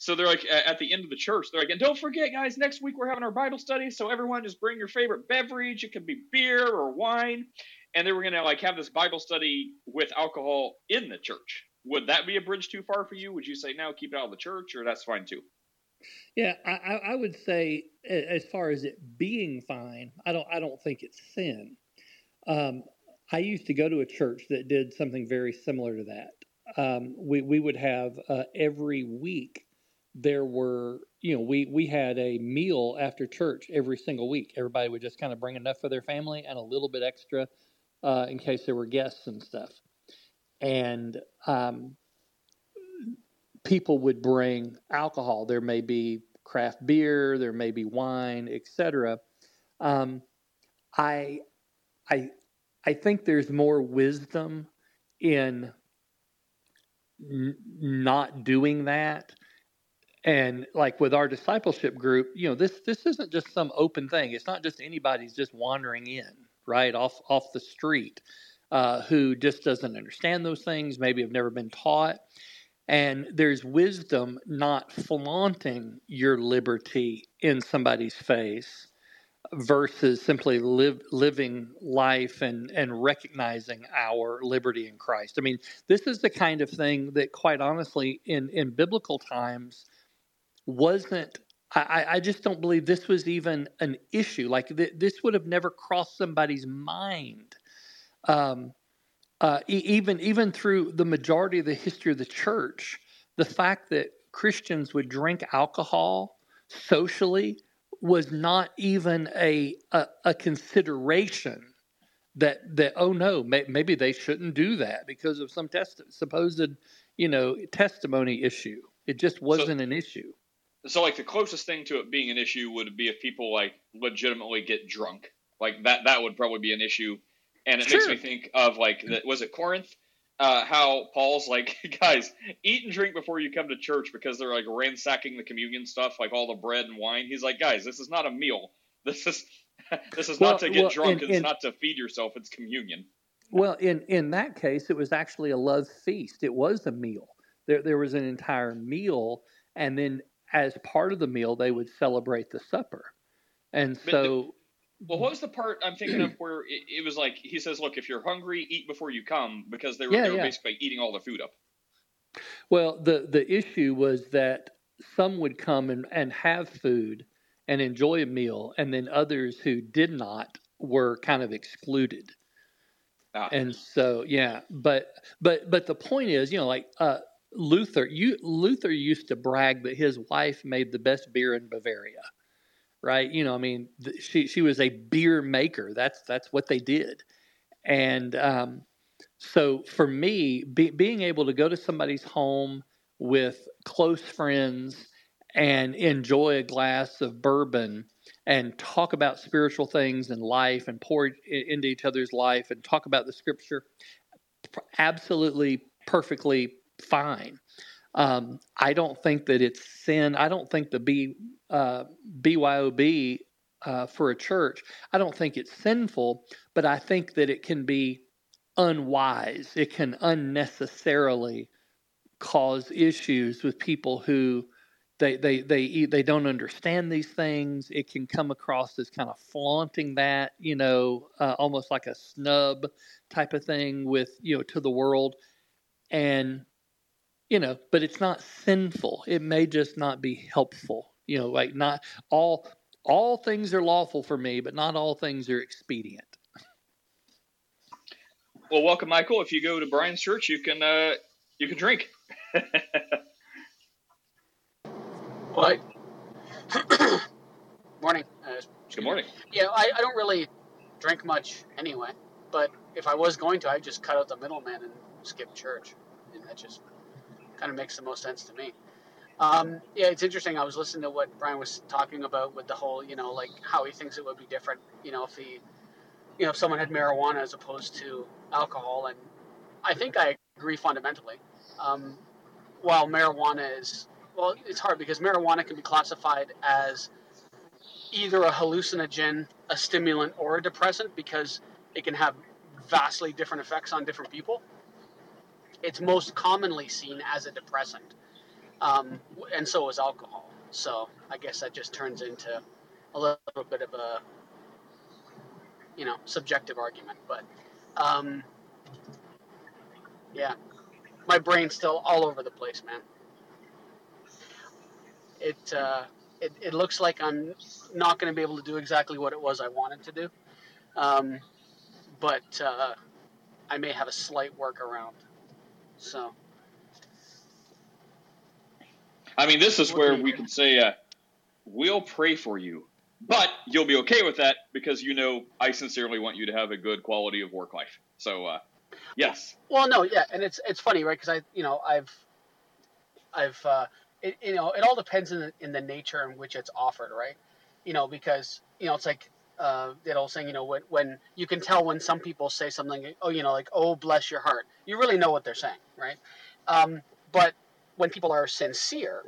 So they're like at the end of the church, they're like, and don't forget, guys, next week we're having our Bible study, so everyone just bring your favorite beverage. It could be beer or wine, and they were gonna like have this Bible study with alcohol in the church would that be a bridge too far for you? Would you say now keep it out of the church, or that's fine too? Yeah, I, I would say as far as it being fine, I don't I don't think it's sin. Um, I used to go to a church that did something very similar to that. Um, we we would have uh, every week there were you know we we had a meal after church every single week. Everybody would just kind of bring enough for their family and a little bit extra uh, in case there were guests and stuff and um, people would bring alcohol. There may be craft beer, there may be wine, etc. Um, I, I, I think there's more wisdom in n- not doing that. And like with our discipleship group, you know, this this isn't just some open thing. It's not just anybody's just wandering in, right off off the street uh, who just doesn't understand those things, maybe have never been taught. And there's wisdom not flaunting your liberty in somebody's face versus simply live, living life and, and recognizing our liberty in Christ. I mean, this is the kind of thing that, quite honestly, in, in biblical times, wasn't. I, I just don't believe this was even an issue. Like, th- this would have never crossed somebody's mind um, uh, e- even even through the majority of the history of the church, the fact that Christians would drink alcohol socially was not even a a, a consideration. That that oh no, may, maybe they shouldn't do that because of some test, supposed you know testimony issue. It just wasn't so, an issue. so like the closest thing to it being an issue would be if people like legitimately get drunk. Like that that would probably be an issue. And it makes me think of like the, was it Corinth? Uh, how Paul's like, <laughs> guys, eat and drink before you come to church because they're like ransacking the communion stuff, like all the bread and wine. He's like, guys, this is not a meal. <laughs> This is <laughs> this is Well, not to get well, drunk. and- it's and- not to feed yourself. It's communion. Well, in in that case, it was actually a love feast. It was a meal. There there was an entire meal, and then as part of the meal, they would celebrate the supper. And so, Well, what was the part I'm thinking of where it, it was like he says, "Look, if you're hungry, eat before you come," because they were, Yeah, they were yeah. basically eating all the food up. well, the the issue was that some would come and, and have food and enjoy a meal, and then others who did not were kind of excluded. Ah. and so yeah but but but the point is you know like uh luther you luther used to brag that his wife made the best beer in bavaria right? You know i mean th- she she was a beer maker. That's that's what they did. And um so for me be, being able to go to somebody's home with close friends and enjoy a glass of bourbon and talk about spiritual things and life and pour into each other's life and talk about the scripture absolutely perfectly fine um, i don't think that it's sin. I don't think the B, uh, byob uh, for a church i don't think it's sinful but i think that it can be unwise. It can unnecessarily cause issues with people who they they they they don't understand these things. It can come across as kind of flaunting that, you know, uh, almost like a snub type of thing with you know to the world, and you know, but it's not sinful. It may just not be helpful. You know, like not all all things are lawful for me, but not all things are expedient. Well, welcome, Michael. If you go to Brian's church, you can uh, you can drink. <laughs> What? <coughs> morning. Uh, Good morning. yeah, I, I don't really drink much anyway, but if I was going to, I'd just cut out the middleman and skip church. And that just kind of makes the most sense to me. Um, yeah, it's interesting. I was listening to what Brian was talking about with the whole, you know, like how he thinks it would be different, you know, if he, you know, if someone had marijuana as opposed to alcohol. And I think I agree fundamentally. Um, while marijuana is, well, it's hard because marijuana can be classified as either a hallucinogen, a stimulant, or a depressant because it can have vastly different effects on different people. It's most commonly seen as a depressant, um, and so is alcohol. So I guess that just turns into a little bit of a, you know, subjective argument. But um, yeah, my brain's still all over the place, man. It uh, it, it looks like I'm not going to be able to do exactly what it was I wanted to do, um, but uh, I may have a slight workaround. So I mean, this is where we can say, uh, "We'll pray for you," but you'll be okay with that because you know I sincerely want you to have a good quality of work life. So, uh, yes, Well, no, yeah, and it's it's funny, right? Because I, you know, I've, I've, uh, it, you know, it all depends in the, in the nature in which it's offered, right? You know, because you know, it's like uh, that old saying, you know, when when you can tell when some people say something, oh, you know, like, oh, bless your heart, you really know what they're saying, right? Um, but when people are sincere,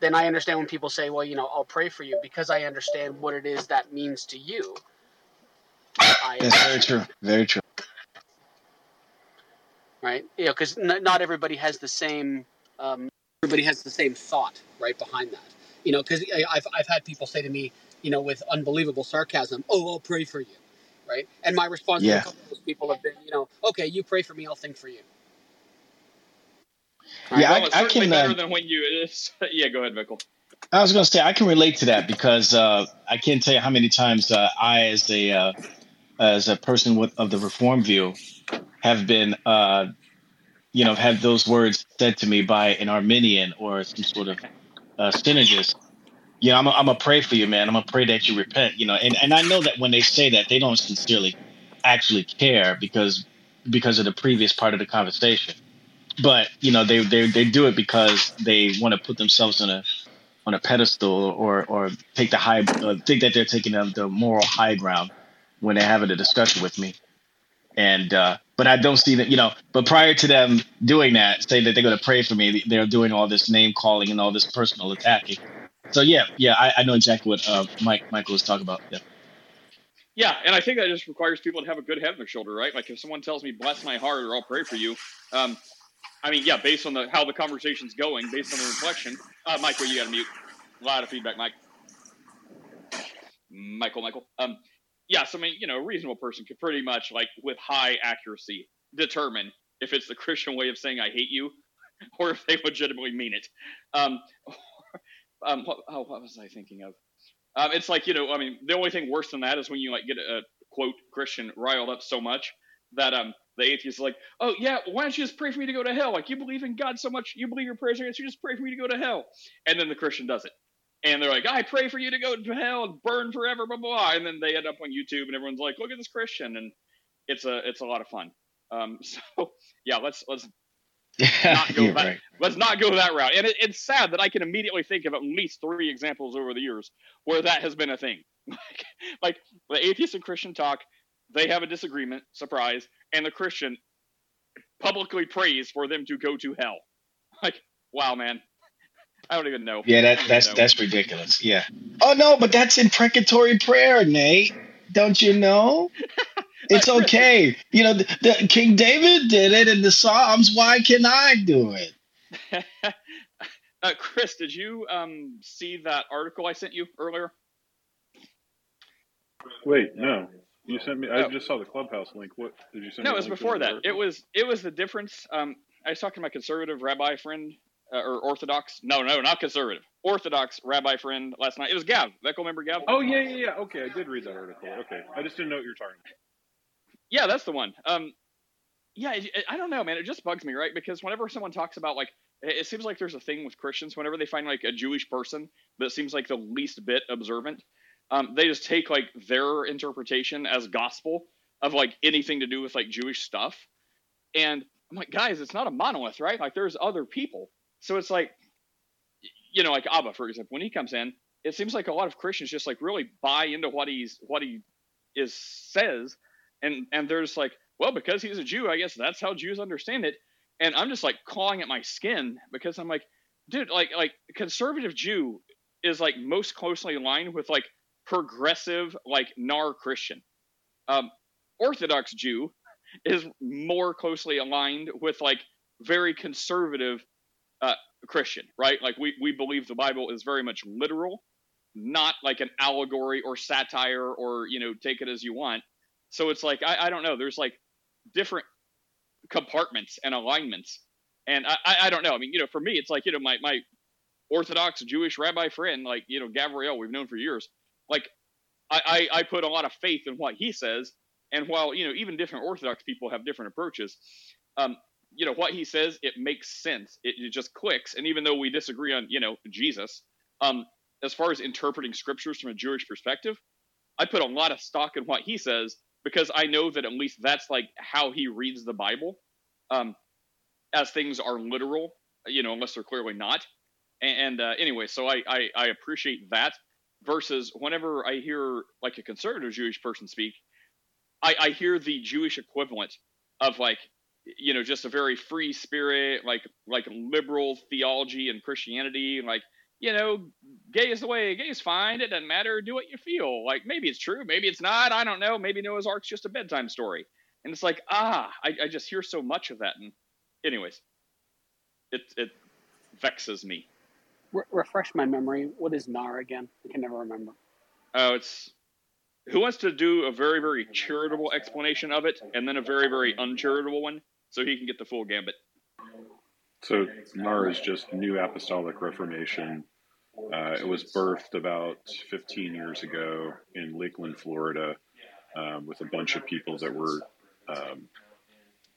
then I understand when people say, well, you know, I'll pray for you because I understand what it is that means to you. I That's very true. Very true. right? You know, because n- not everybody has the same. Um, everybody has the same thought right behind that. You know, because I've I've had people say to me, you know, with unbelievable sarcasm, "Oh, I'll pray for you," right? And my response to Yeah. a couple of those people have been, you know, okay, you pray for me, I'll think for you. Yeah, well, I, it's I certainly can. better Uh, than when you. It's, <laughs> yeah, go ahead, Michael. I was going to say I can relate to that because uh, I can't tell you how many times uh, I, as a uh, as a person with, of the reform view, have been, uh, you know, had those words said to me by an Arminian or some sort of uh, synergist. You know, I'm gonna pray for you, man. I'm gonna pray that you repent. You know, and and I know that when they say that, they don't sincerely actually care because because of the previous part of the conversation. But you know, they they they do it because they want to put themselves in a on a pedestal or or take the high uh, think that they're taking the, the moral high ground when they're having a discussion with me. And uh, but I don't see that you know. But prior to them doing that, say that they're going to pray for me, they're doing all this name calling and all this personal attacking. So yeah, yeah, I, I know exactly what uh, Mike Michael was talking about. Yeah. Yeah, and I think that just requires people to have a good head on their shoulder, right? Like if someone tells me "bless my heart" or "I'll pray for you," um, I mean, yeah, based on the how the conversation's going, based on the reflection. Uh, Michael, you got to mute. A lot of feedback, Mike. Michael, Michael. Um, yeah, so I mean, you know, a reasonable person could pretty much, like, with high accuracy, determine if it's the Christian way of saying "I hate you," <laughs> or if they legitimately mean it. Um, um, what, oh, what was I thinking of? Um, it's like you know, I mean, the only thing worse than that is when you like get a, quote Christian riled up so much that um the atheist is like, oh yeah, why don't you just pray for me to go to hell? Like you believe in God so much, you believe your prayers are answered, you just pray for me to go to hell. And then the Christian does it. And they're like, I pray for you to go to hell and burn forever, blah blah. blah. And then they end up on YouTube and everyone's like, look at this Christian, and it's a it's a lot of fun. Um, <laughs> so yeah, let's let's not go that right. let's not go that route. And it, it's sad that I can immediately think of at least three examples over the years where that has been a thing. <laughs> like, like the atheist and Christian talk, they have a disagreement, surprise, and the Christian publicly prays for them to go to hell. <laughs> Like, wow, man. I don't even know. Yeah, that that's know. that's ridiculous. Yeah. Oh no, but that's imprecatory prayer, Nate. Don't you know? <laughs> It's okay. You know, the, the King David did it in the Psalms. Why can I do it? <laughs> uh, Chris, did you um, see that article I sent you earlier? Wait, no. You sent me. I Oh. just saw the clubhouse link. What did you send? No, me it was before that. It was it was the difference. Um, I was talking to my conservative rabbi friend uh, or Orthodox. No, no, not conservative. Orthodox rabbi friend last night. It was Gav. Echo member Gav. Oh yeah, yeah, yeah. Okay, I did read that article. Okay, I just didn't know what you were talking about. Yeah, that's the one. Um, yeah, it, it- I don't know, man. It just bugs me, right? Because whenever someone talks about like, it, it seems like there's a thing with Christians. Whenever they find like a Jewish person that seems like the least bit observant, um, they just take like their interpretation as gospel of like anything to do with like Jewish stuff. And I'm like, guys, it's not a monolith, right? Like there's other people. So it's like, you know, like Abba, for example, when he comes in, it seems like a lot of Christians just like really buy into what he's what he is says, and and they're just like, well, because he's a Jew, I guess that's how Jews understand it. And I'm just like clawing at my skin because I'm like, dude, like like conservative Jew is like most closely aligned with like progressive like nar Christian. Um, Orthodox Jew is more closely aligned with like very conservative uh, Christian, right? Like we we believe the Bible is very much literal, not like an allegory or satire or you know take it as you want. So it's like I, I don't know. There's like different compartments and alignments, and I, I don't know. I mean, you know, for me, it's like you know my my Orthodox Jewish rabbi friend, like you know Gabriel, we've known for years. Like I, I I put a lot of faith in what he says, and while you know even different Orthodox people have different approaches, um, you know what he says, it makes sense. It, it just clicks. And even though we disagree on you know Jesus, um, as far as interpreting scriptures from a Jewish perspective, I put a lot of stock in what he says because I know that at least that's like how he reads the Bible, um, as things are literal, you know, unless they're clearly not. And, uh, anyway, so I, I I appreciate that. Versus whenever I hear like a conservative Jewish person speak, I, I hear the Jewish equivalent of like you know just a very free spirit like like liberal theology and Christianity and like you know gay is the way gay is fine it doesn't matter do what you feel like maybe it's true maybe it's not I don't know maybe Noah's Ark's just a bedtime story and it's like ah I, I just hear so much of that and anyways it it vexes me Re- refresh my memory. What is NAR again? I can never remember. oh it's who wants to do a very very charitable explanation of it and then a very very uncharitable one so he can get the full gambit So NAR is just New Apostolic Reformation. Uh, it was birthed about 15 years ago in Lakeland, Florida, um, with a bunch of people that were um,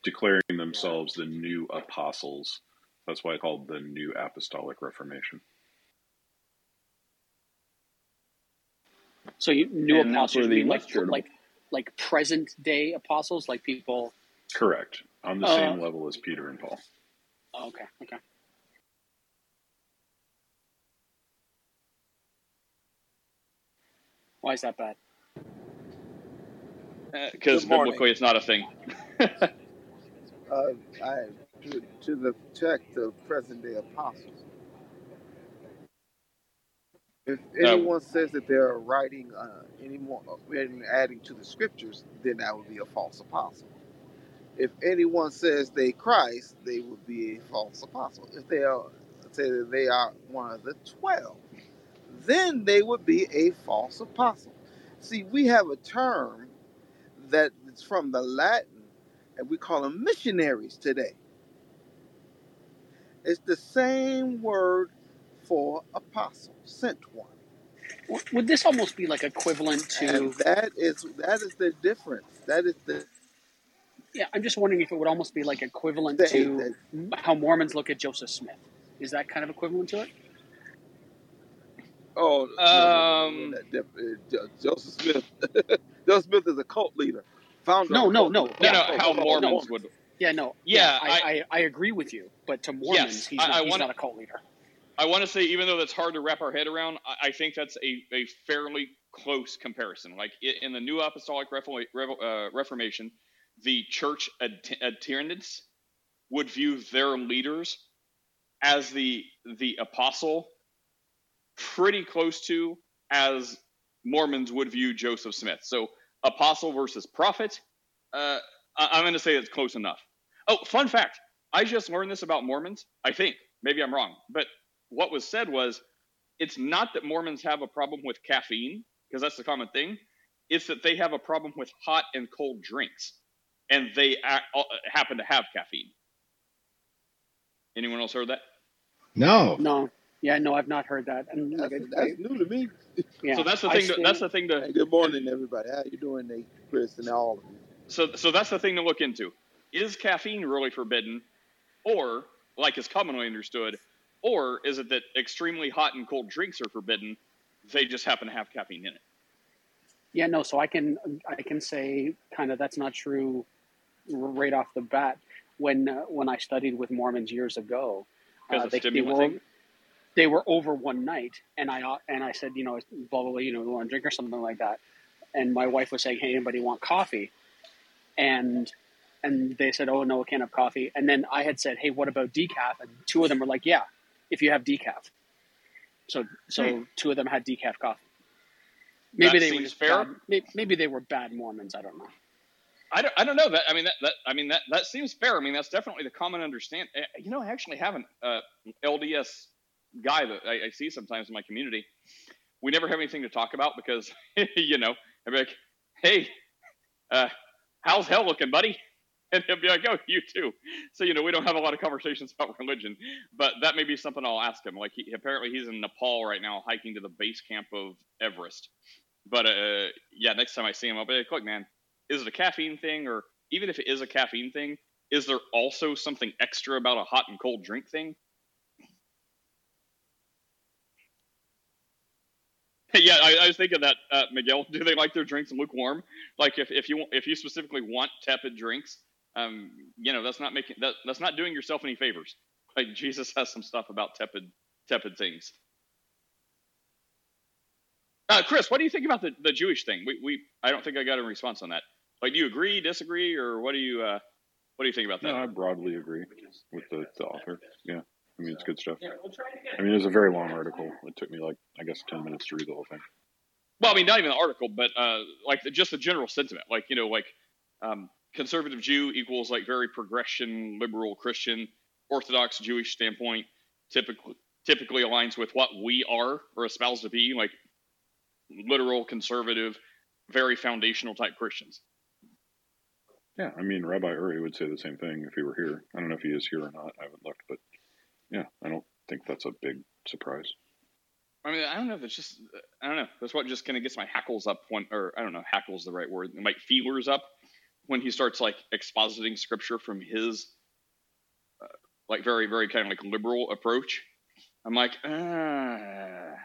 declaring themselves the new apostles. That's why I called the New Apostolic Reformation. So you new And apostles, where the you mean like like like present day apostles, like people. Correct. On the Uh, same level as Peter and Paul. Oh, okay. Okay. Why is that bad? Because uh, biblically, it's not a thing. <laughs> uh, I, to, to the check the present day apostles. If anyone says that they're writing uh, any more uh, and adding to the scriptures, then that would be a false apostle. If anyone says they Christ, they would be a false apostle. If they are say that they are one of the twelve, then they would be a false apostle. See, we have a term that is from the Latin, and we call them missionaries today. It's the same word for apostle, sent one. Would this almost be like equivalent And to? that is that is the difference. That is the Yeah, I'm just wondering if it would almost be like equivalent say to that how Mormons look at Joseph Smith. Is that kind of equivalent to it? oh no, no, no, no, Um, that diff- uh, Jo- Joseph Smith. <laughs> Joseph Smith is a cult leader, founder No, no, no. no, Yeah, no. How. Mormons would. Yeah, no. Yeah, I, I, I agree with you, but to Mormons, yes. he's I, not, I he's not a cult leader. I want to say, even though that's hard to wrap our head around, I, I think that's a, a fairly close comparison. Like in the New Apostolic Refor- Revo- uh, Reformation, the church ad- attendants would view their leaders as the the apostle, pretty close to as Mormons would view Joseph Smith. So apostle versus prophet. Uh, I, I'm going to say it's close enough. Oh, fun fact! I just learned this about Mormons. I think maybe I'm wrong, but what was said was it's not that Mormons have a problem with caffeine because that's the common thing. It's that they have a problem with hot and cold drinks, and they act, uh, happen to have caffeine. Anyone else heard that? No. No. Yeah, no, I've not heard that. And like, That's I, I, that's new to me. yeah, So that's the thing. To, stay. that's the thing to. Hey, good morning, everybody. How you doing, Nate, Chris, and all of you? So so that's the thing to look into. Is caffeine really forbidden, or like is commonly understood, or is it that extremely hot and cold drinks are forbidden? They just happen to have caffeine in it. Yeah, no. So I can I can say kind of that's not true right off the bat. When uh, when I studied with Mormons years ago, Because uh, they, they were they were over one night, and I uh, and I said, you know, blah blah blah, you know, we want to drink or something like that. And my wife was saying, hey, anybody want coffee? And and they said, oh no, I can't have coffee. And then I had said, hey, what about decaf? And two of them were like, yeah, if you have decaf. So so Hmm. two of them had decaf coffee. Maybe That they were seems just fair. bad, maybe, maybe they were bad Mormons. I don't know. I don't, I don't know that. I mean that, that I mean that that seems fair. I mean that's definitely the common understand. eh, You know, I actually have an uh, LDS guy that I, I see sometimes in my community. We never have anything to talk about because <laughs> you know I'd be like, "Hey, uh, how's hell looking, buddy?" <laughs> And he'll be like, "Oh, you too." So you know we don't have a lot of conversations <laughs> about religion, but that may be something I'll ask him. Like he, apparently he's in Nepal right now hiking to the base camp of Everest. But uh, yeah, next time I see him, I'll be like, "Look, man." Is it a caffeine thing or even if it is a caffeine thing is there also something extra about a hot and cold drink thing <laughs> yeah I, I was thinking that uh, miguel <laughs> do they like their drinks lukewarm like if, if you if you specifically want tepid drinks um you know that's not making that that's not doing yourself any favors like <laughs> jesus has some stuff about tepid tepid things uh, Chris, what do you think about the, the Jewish thing? We, we I don't think I got a response on that. Like, do you agree, disagree, or what do you uh, what do you think about that? No, I broadly agree with the, the author. Yeah, I mean it's good stuff. I mean it was a very long article. It took me like I guess ten minutes to read the whole thing. Well, I mean, not even the article, but uh, like the, just the general sentiment. Like, you know, like um, conservative Jew equals like very progression, liberal Christian, Orthodox Jewish standpoint. Typically, typically aligns with what we are or espouse to be, like literal conservative, very foundational type Christians. Yeah, I mean Rabbi Uri would say the same thing if he were here. I don't know if he is here or not. I haven't looked, but yeah, I don't think that's a big surprise. I mean, I don't know if it's just, I don't know. That's what just kind of gets my hackles up when, or I don't know, hackles the right word, like feelers up when he starts like expositing scripture from his, uh, like very, very kind of like liberal approach. I'm like, ah.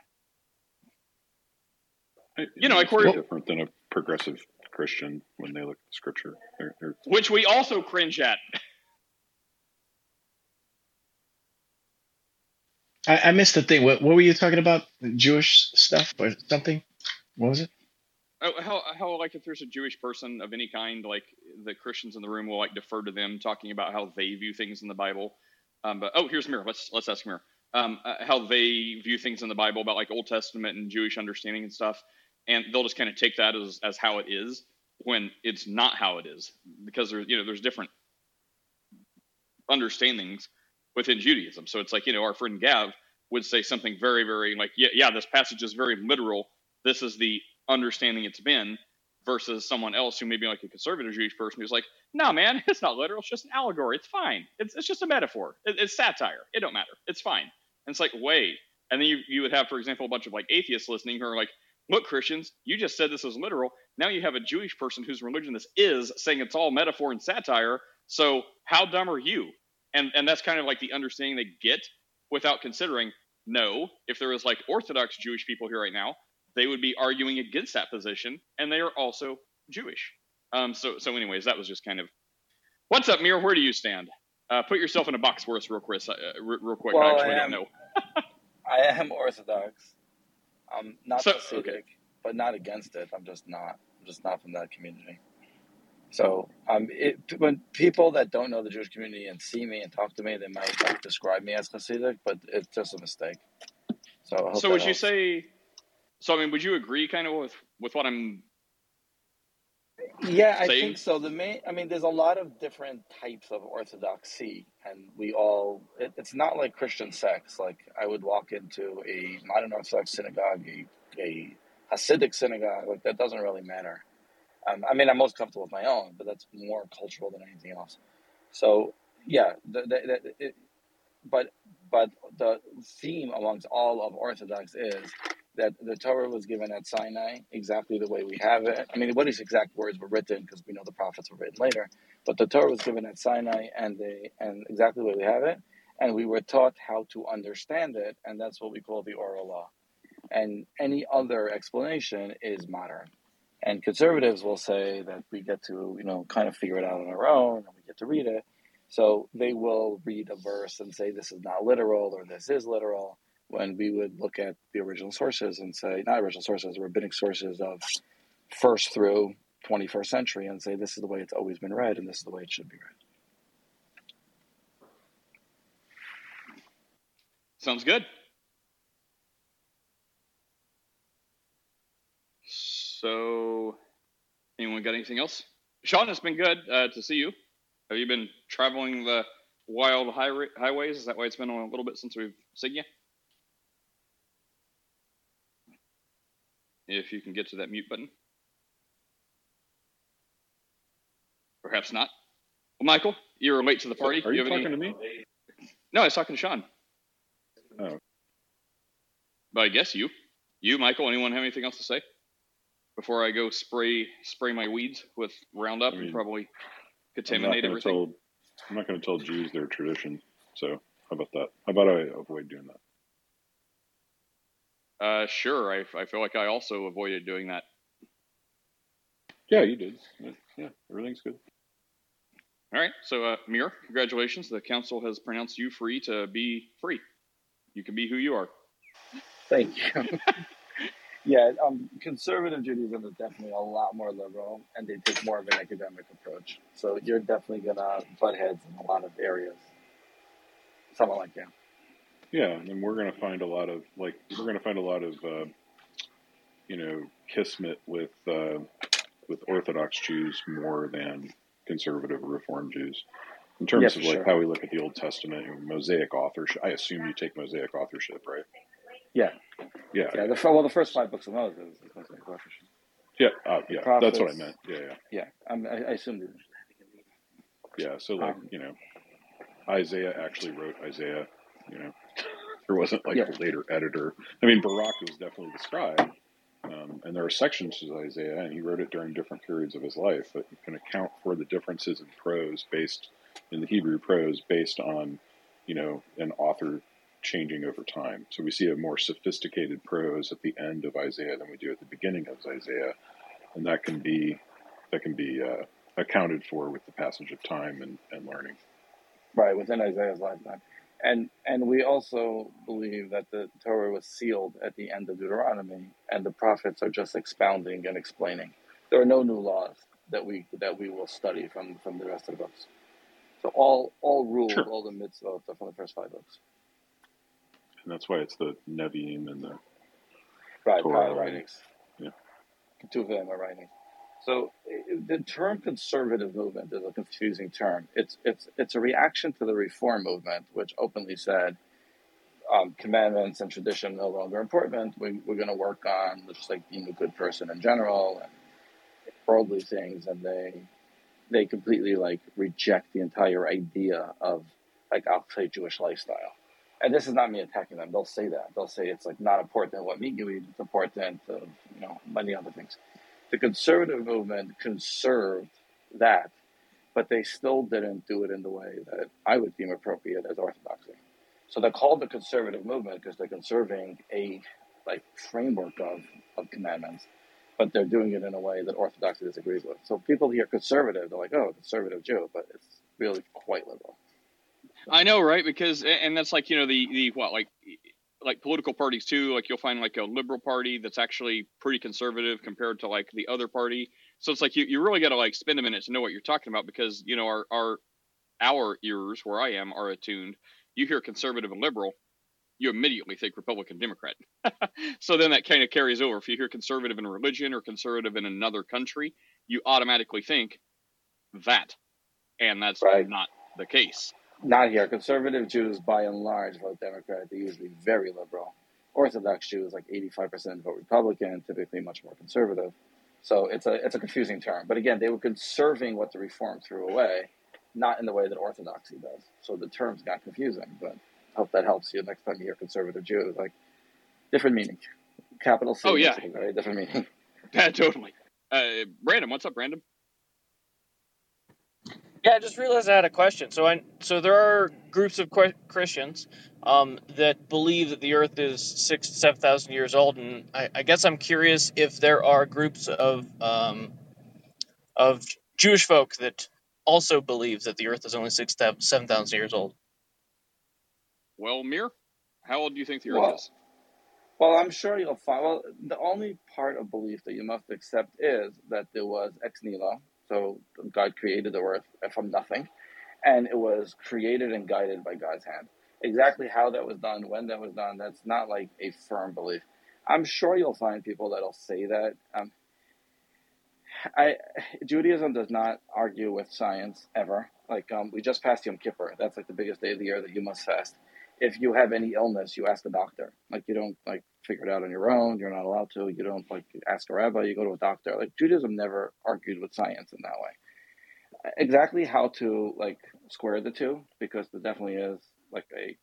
You know, like it's different than a progressive Christian when they look at scripture. They're, they're, which we also cringe at. I, I missed the thing. What, what were you talking about? Jewish stuff or something? What was it? Oh, how how like if there's a Jewish person of any kind, like the Christians in the room will like defer to them talking about how they view things in the Bible. Um, but oh, here's Mir. Let's let's ask Mir um, uh, how they view things in the Bible about like Old Testament and Jewish understanding and stuff, and they'll just kind of take that as as how it is when it's not how it is because there's you know there's different understandings within Judaism. So it's like you know our friend Gav would say something very very like yeah yeah this passage is very literal. This is the understanding it's been versus someone else who may be like a conservative Jewish person who's like, no, man, <laughs> it's not literal. It's just an allegory. It's fine. It's, it's just a metaphor. It, it's satire. It don't matter. It's fine. And it's like, wait. And then you, you would have, for example, a bunch of like atheists listening who are like, look, Christians, you just said this is literal. Now you have a Jewish person whose religion this is saying it's all metaphor and satire. So how dumb are you? And and that's kind of like the understanding they get without considering, no, if there was like Orthodox Jewish people here right now, they would be arguing against that position, and they are also Jewish. Um, so so anyways, that was just kind of what's up, Mir. Where do you stand? Uh, put yourself in a box for us, real quick. Uh, real quick. Well, I actually I don't know. <laughs> I am Orthodox. I'm not So- Hasidic, okay. but not against it. I'm just not. I'm just not from that community. So um, it, when people that don't know the Jewish community and see me and talk to me, they might like, describe me as Hasidic, but it's just a mistake. So I hope So would you say? So I mean, would you agree kind of with with what I'm? Yeah, I think so. The main, I mean, there's a lot of different types of orthodoxy, and we all, it, it's not like Christian sects. Like, I would walk into a modern Orthodox synagogue, a, a Hasidic synagogue, like, that doesn't really matter. Um, I mean, I'm most comfortable with my own, but that's more cultural than anything else. So, yeah, the, the, the, it, but but the theme amongst all of Orthodox is that the Torah was given at Sinai exactly the way we have it. I mean, what these exact words were written because we know the prophets were written later, but the Torah was given at Sinai and they and exactly the way we have it, and we were taught how to understand it, and that's what we call the oral law. And any other explanation is modern. And conservatives will say that we get to, you know, kind of figure it out on our own and we get to read it. So they will read a verse and say this is not literal or this is literal when we would look at the original sources and say, not original sources, rabbinic sources of first through 21st century and say this is the way it's always been read and this is the way it should be read. Sounds good. So, anyone got anything else? Sean, it's been good uh, to see you. Have you been traveling the wild high- highways? Is that why it's been a little bit since we've seen you? If you can get to that mute button. Perhaps not. Well, Michael, you were late to the party. Are you any- talking to me? No, I was talking to Sean. Oh. But I guess you, you, Michael. Anyone have anything else to say before I go spray spray my weeds with Roundup and probably I'm contaminate going everything? tell. I'm not going to tell Jews their tradition. So how about that? How about I avoid doing that? Uh, sure. I, I feel like I also avoided doing that. Yeah, you did. Yeah, everything's good. All right. So, uh, Mir, congratulations. The council has pronounced you free to be free. You can be who you are. Thank you. <laughs> yeah, um, conservative Judaism is definitely a lot more liberal, and they take more of an academic approach. So you're definitely gonna butt heads in a lot of areas. Someone like you. Yeah, and we're going to find a lot of like we're going to find a lot of uh, you know kismet with uh, with Orthodox Jews more than conservative or Reform Jews in terms Yeah, of like sure. how we look at the Old Testament and Mosaic authorship. I assume you take Mosaic authorship, right? Yeah. Yeah. Yeah. The, well, the first five books of Moses. is Mosaic authorship. Yeah, uh, yeah, that's what I meant. Yeah, yeah, Yeah, I, I yeah. So like Um, you know, Isaiah actually wrote Isaiah. You know, there wasn't like Yeah. a later editor. I mean, Barak was definitely the scribe, um, and there are sections to Isaiah, and he wrote it during different periods of his life. But you can account for the differences in prose based in the Hebrew prose based on you know an author changing over time. So we see a more sophisticated prose at the end of Isaiah than we do at the beginning of Isaiah, and that can be that can be uh, accounted for with the passage of time and, and learning. Right, within Isaiah's lifetime. And and we also believe that the Torah was sealed at the end of Deuteronomy, and the prophets are just expounding and explaining. There are no new laws that we that we will study from from the rest of the books. So all all rules, Sure. all the mitzvot are from the first five books. And that's why it's the Nevi'im and the Right, Torah writings. Yeah. Two of them are writing. So the term conservative movement is a confusing term. It's it's it's a reaction to the reform movement, which openly said um, commandments and tradition no longer important. We, we're going to work on just like being a good person in general and worldly things, and they they completely like reject the entire idea of like I'll say Jewish lifestyle. And this is not me attacking them. They'll say that. They'll say it's like not important what meat you eat. It's important, of you know, many other things. The conservative movement conserved that, but they still didn't do it in the way that I would deem appropriate as orthodoxy. So they're called the conservative movement because they're conserving a like framework of, of commandments, but they're doing it in a way that orthodoxy disagrees with. So people hear conservative, they're like, oh, conservative Jew, but it's really quite liberal. I know, right? Because and that's like you know the the what like like political parties too. Like you'll find like a liberal party that's actually pretty conservative compared to like the other party. So it's like you, you really got to like spend a minute to know what you're talking about because you know our our our ears where I am are attuned. You hear conservative and liberal, you immediately think Republican Democrat. <laughs> so then that kind of carries over. If you hear conservative in religion or conservative in another country, you automatically think that, and that's not the case. Not here. Conservative Jews, by and large, vote Democrat. They're usually very liberal. Orthodox Jews, like 85%, vote Republican, typically much more conservative. So it's a it's a confusing term. But again, they were conserving what the Reform threw away, not in the way that Orthodoxy does. So the terms got confusing. But I hope that helps you next time you hear conservative Jews. Like different meaning. Capital C. Oh, yeah. makes it a very different meaning. <laughs> Yeah, totally. Uh, Brandon, what's up, Brandon? Yeah, I just realized I had a question. So I so there are groups of que- Christians um, that believe that the Earth is six to seven thousand years old, and I, I guess I'm curious if there are groups of um, of Jewish folk that also believe that the Earth is only six to seven thousand years old. Well, Mir, how old do you think the Earth Well, is? Well, I'm sure you'll find. Well, the only part of belief that you must accept is that there was ex nihilo, so God created the earth from nothing, and it was created and guided by God's hand. Exactly how that was done, when that was done, that's not like a firm belief. I'm sure you'll find people that'll say that. Um, I Judaism does not argue with science ever. Like um, we just passed Yom Kippur. That's like the biggest day of the year that you must fast. If you have any illness, you ask the doctor. Like you don't like figure it out on your own. You're not allowed to. You don't like ask a rabbi. You go to a doctor. Like Judaism never argued with science in that way. Exactly how to like square the two because there definitely is like a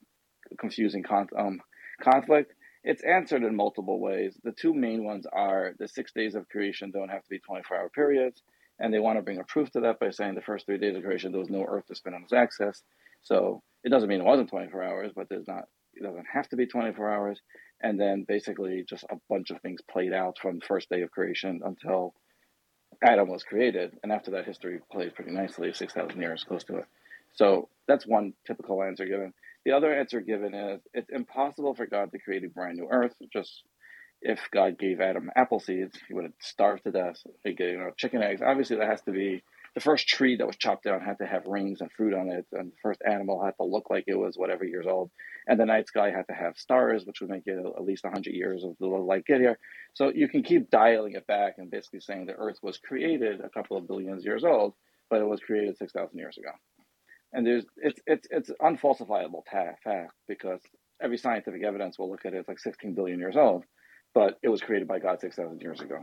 confusing con- um, conflict. It's answered in multiple ways. The two main ones are the six days of creation don't have to be 24 hour periods. And they want to bring a proof to that by saying the first three days of creation, there was no earth to spin on its axis. So it doesn't mean it wasn't 24 hours, but there's not, it doesn't have to be 24 hours. And then basically just a bunch of things played out from the first day of creation until Adam was created. And after that, history plays pretty nicely, 6,000 years close to it. So that's one typical answer given. The other answer given is it's impossible for God to create a brand new earth. Just if God gave Adam apple seeds, he would have starved to death. He gave you know, chicken eggs. Obviously, that has to be the first tree that was chopped down had to have rings and fruit on it, and the first animal had to look like it was whatever years old, and the night sky had to have stars, which would make it at least 100 years of the light get here. So you can keep dialing it back and basically saying the Earth was created a couple of billions years old, but it was created 6,000 years ago. And there's it's it's it's unfalsifiable ta- fact because every scientific evidence will look at it it's like 16 billion years old, but it was created by God 6,000 years ago.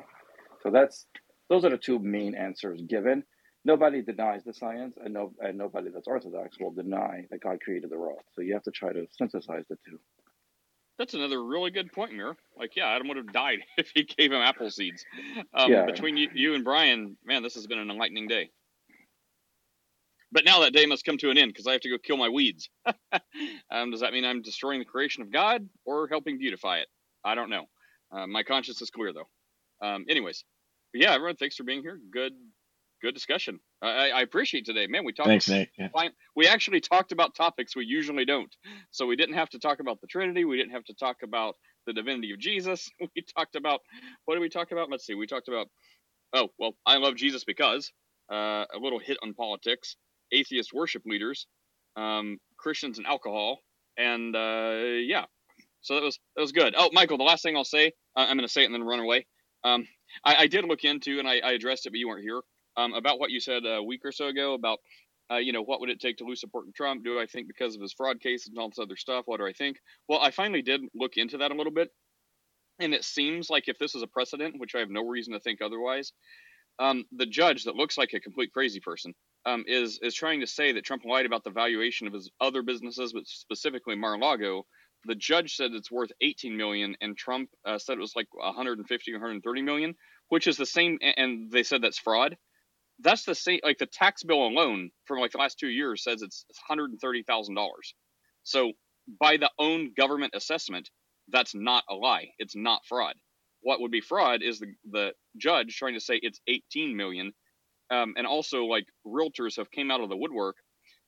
So that's those are the two main answers given. Nobody denies the science, and no and nobody that's orthodox will deny that God created the world. So you have to try to synthesize the two. That's another really good point, Mir. Like, yeah, Adam would have died <laughs> if he gave him apple seeds. Um, Yeah. Between you, you and Brian, man, this has been an enlightening day. But now that day must come to an end because I have to go kill my weeds. <laughs> um, does that mean I'm destroying the creation of God or helping beautify it? I don't know. Uh, my conscience is clear though. Um, anyways, yeah, everyone, thanks for being here. Good, good discussion. I, I appreciate today, man. We talked. Thanks, Nate. Yeah. Fine. We actually talked about topics we usually don't. So we didn't have to talk about the Trinity. We didn't have to talk about the divinity of Jesus. <laughs> We talked about what did we talk about? Let's see. We talked about oh well, I love Jesus because uh, a little hit on politics, atheist worship leaders, um, Christians and alcohol, and uh, yeah. So that was that was good. Oh, Michael, the last thing I'll say, uh, I'm going to say it and then run away. Um, I, I, did look into and I, I, addressed it, but you weren't here. Um, about what you said a week or so ago about, uh, you know, what would it take to lose support in Trump? Do I think because of his fraud case and all this other stuff? What do I think? Well, I finally did look into that a little bit, and it seems like if this is a precedent, which I have no reason to think otherwise, um, the judge that looks like a complete crazy person um, is is trying to say that Trump lied about the valuation of his other businesses, but specifically Mar-a-Lago. The judge said it's worth 18 million, and Trump uh, said it was like 150 or 130 million, which is the same. And they said that's fraud. That's the same. Like the tax bill alone from like the last two years says it's 130 thousand dollars. So by the own government assessment, that's not a lie. It's not fraud. What would be fraud is the the judge trying to say it's 18 million, um, and also like realtors have came out of the woodwork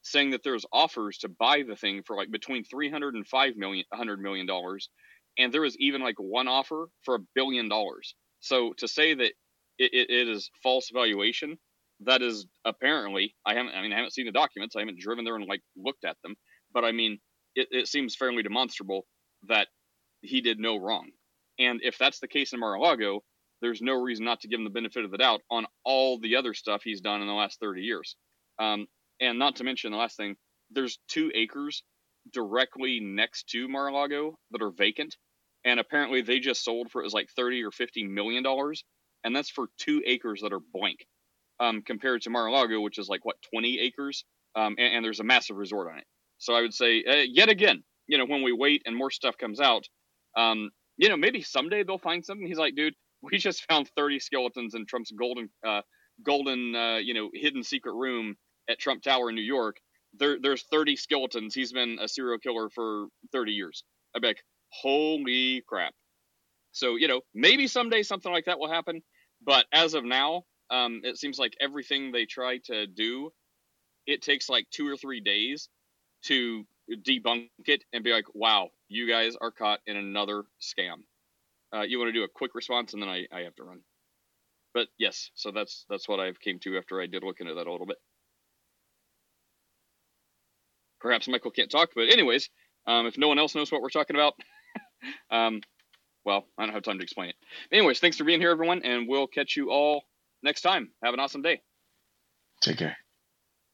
saying that there's offers to buy the thing for like between 300 and 5 million 100 million dollars and there was even like one offer for a billion dollars so to say that it, it, it is false valuation that is apparently i haven't i mean i haven't seen the documents i haven't driven there and like looked at them but i mean it, it seems fairly demonstrable that he did no wrong. And if that's the case in mar-a-lago there's no reason not to give him the benefit of the doubt on all the other stuff he's done in the last 30 years. Um, and not to mention the last thing, there's two acres directly next to Mar-a-Lago that are vacant, and apparently they just sold for it was like thirty or fifty million dollars, and that's for two acres that are blank, um, compared to Mar-a-Lago, which is like what twenty acres, um, and, and, there's a massive resort on it. So I would say, uh, yet again, you know, when we wait and more stuff comes out, um, you know, maybe someday they'll find something. He's like, dude, <laughs> we just found thirty skeletons in Trump's golden, uh, golden, uh, you know, hidden secret room at Trump Tower in New York, there, there's 30 skeletons. He's been a serial killer for 30 years. I'm like, holy crap. So, you know, maybe someday something like that will happen. But as of now, um, it seems like everything they try to do, it takes like two or three days to debunk it and be like, wow, you guys are caught in another scam. Uh, you want to do a quick response and then I, I have to run. But yes, so that's that's what I've came to after I did look into that a little bit perhaps Michael can't talk, but anyways, um, if no one else knows what we're talking about, <laughs> um, well, I don't have time to explain it. Anyways, thanks for being here, everyone, and we'll catch you all next time. Have an awesome day. Take care.